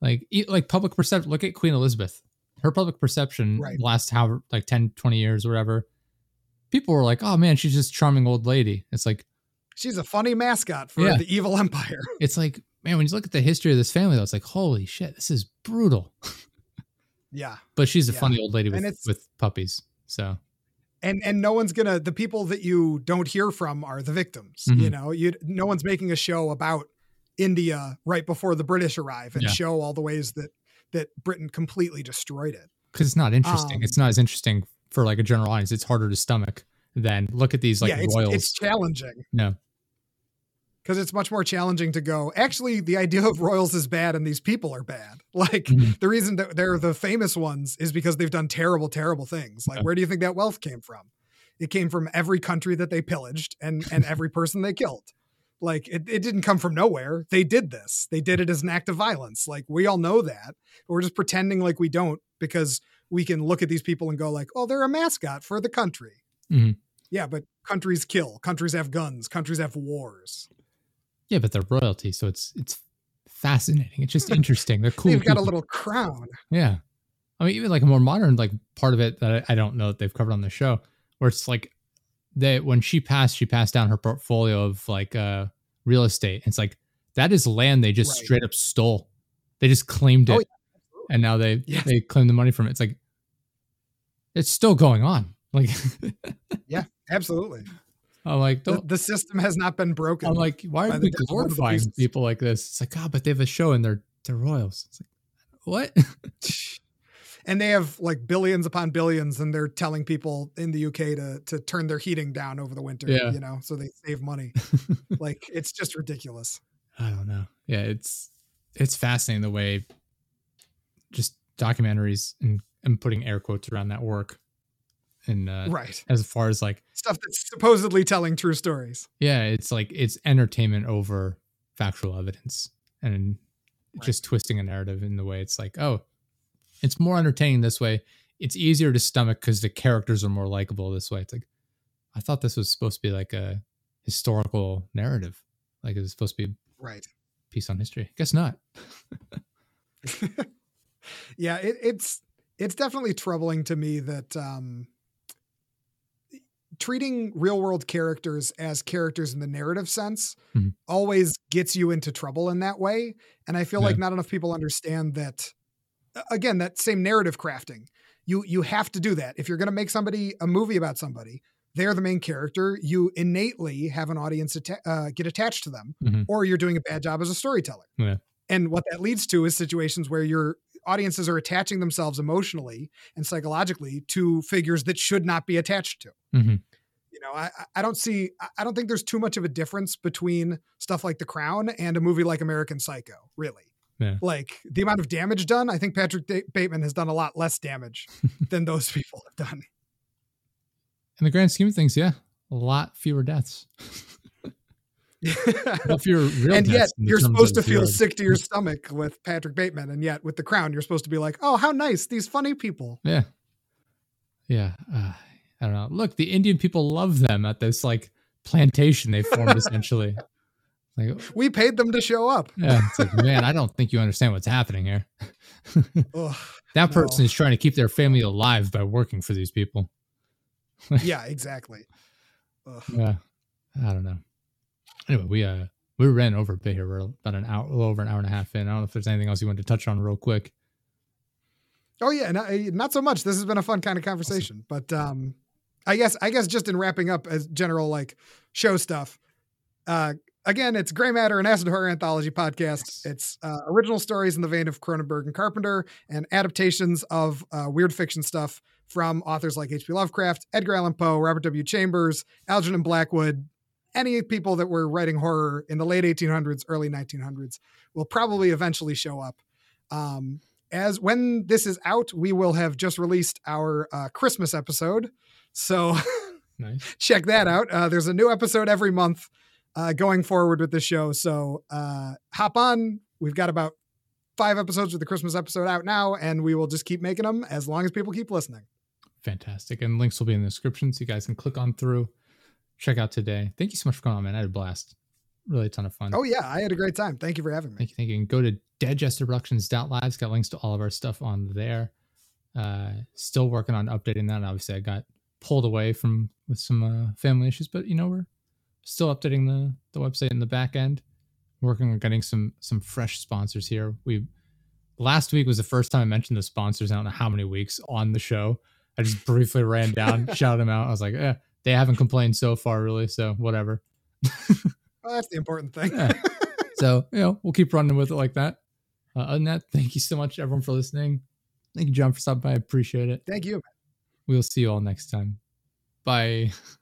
like, like public perception. Look at Queen Elizabeth. Her public perception Right. last however like 10, 20 years or whatever. People were like, oh man, she's just charming old lady. It's like, she's a funny mascot for Yeah. the evil empire. it's like, man, when you look at the history of this family, though, it's like, holy shit, this is brutal. yeah. But she's a Yeah. funny old lady with with puppies. So and and no one's gonna the people that you don't hear from are the victims you Mhm. know you no one's making a show about india right before the british arrive and Yeah. show all the ways that that britain completely destroyed it because it's not interesting. Um, it's not as interesting for like a general audience. It's harder to stomach than look at these like yeah it's, royals. it's challenging no, because it's much more challenging to go actually the idea of royals is bad and these people are bad. Like Mhm. the reason that they're the famous ones is because they've done terrible terrible things. Like Yeah. where do you think that wealth came from? It came from every country that they pillaged and and every person they killed. Like it, it didn't come from nowhere. They did this. They did it as an act of violence. Like we all know that. We're just pretending like we don't because we can look at these people and go like oh they're a mascot for the country. Mhm. yeah but countries kill. Countries have guns. Countries have wars yeah, but they're royalty, so it's it's fascinating. It's just interesting. They're cool. they've got a little crown yeah. I mean, even like a more modern like part of it that I, I don't know that they've covered on the show, where it's like they when she passed, she passed down her portfolio of like uh real estate. It's like that is land they just Right. straight up stole. They just claimed it, Oh, yeah, and now they Yes. they claim the money from it. It's like it's still going on. Like yeah, absolutely I'm like, the, don't the system has not been broken I'm like, why are we death of one of the glorifying people like this? It's like, oh, but they have a show and they're they're royals. It's like, what? and they have like billions upon billions and they're telling people in the UK to to turn their heating down over the winter Yeah. you know so they save money like it's just ridiculous I don't know. Yeah, it's it's fascinating the way just documentaries and, and putting air quotes around that work. And uh, right as far as like, stuff that's supposedly telling true stories yeah, it's like it's entertainment over factual evidence and Right. just twisting a narrative in the way it's like, oh, it's more entertaining this way. It's easier to stomach because the characters are more likable this way. It's like, I thought this was supposed to be like a historical narrative, like it was supposed to be right a piece on history. Guess not. yeah it, it's it's definitely troubling to me that um treating real world characters as characters in the narrative sense Mhm. always gets you into trouble in that way and i feel Yeah. like not enough people understand that again that same narrative crafting you you have to do that if you're going to make somebody a movie about somebody they're the main character you innately have an audience atta- uh, get attached to them Mhm. or you're doing a bad job as a storyteller Yeah. and what that leads to is situations where your audiences are attaching themselves emotionally and psychologically to figures that should not be attached to hmm You know, I I don't see I don't think there's too much of a difference between stuff like The Crown and a movie like American Psycho, really. Yeah. Like the amount of damage done, I think Patrick D- Bateman has done a lot less damage than those people have done. In the grand scheme of things, yeah, a lot fewer deaths. Not fewer real and yet you're supposed to feel sick to your stomach with Patrick Bateman, and yet with The Crown, you're supposed to be like, "Oh, how nice! These funny people." Yeah, yeah. Uh, I don't know. Look, the Indian people love them at this like plantation they formed essentially. Like, We paid them to show up. yeah, it's like, man, I don't think you understand what's happening here. Ugh. That No. person is trying to keep their family alive by working for these people. yeah, exactly. Ugh. Yeah, I don't know. Anyway, we uh we ran over a bit here. We're about an hour, over an hour and a half in. I don't know if there's anything else you wanted to touch on real quick. Oh yeah, not, not so much. This has been a fun kind of conversation, but um, I guess I guess just in wrapping up as general like show stuff. Uh, again, it's Gray Matter, an acid horror anthology podcast. It's uh, original stories in the vein of Cronenberg and Carpenter, and adaptations of uh, weird fiction stuff from authors like H.P. Lovecraft, Edgar Allan Poe, Robert W. Chambers, Algernon Blackwood. Any people that were writing horror in the late 1800s, early 1900s will probably eventually show up. Um, as when this is out, we will have just released our uh, Christmas episode. So Nice. check that out. Uh, there's a new episode every month uh, going forward with the show. So uh, hop on. We've got about five episodes with the Christmas episode out now, and we will just keep making them as long as people keep listening. Fantastic. And links will be in the description so you guys can click on through, check out today. Thank you so much for coming on, man. I had a blast. Really a ton of fun. Oh, yeah. I had a great time. Thank you for having me. Thank you. Thank you. And go to deadjesterproductions.live. It's got links to all of our stuff on there. Uh, still working on updating that. Obviously, I got pulled away from with some uh, family issues, but you know we're still updating the the website in the back end. Working on getting some some fresh sponsors here. We last week was the first time I mentioned the sponsors. I don't know how many weeks on the show. I just briefly ran down, shouted them out. I was like, eh, they haven't complained so far, really. So whatever. Well, that's the important thing. Yeah. So, you know, we'll keep running with it like that. Uh, other than that, thank you so much, everyone, for listening. Thank you, John, for stopping by. I appreciate it. Thank you. We'll see you all next time. Bye.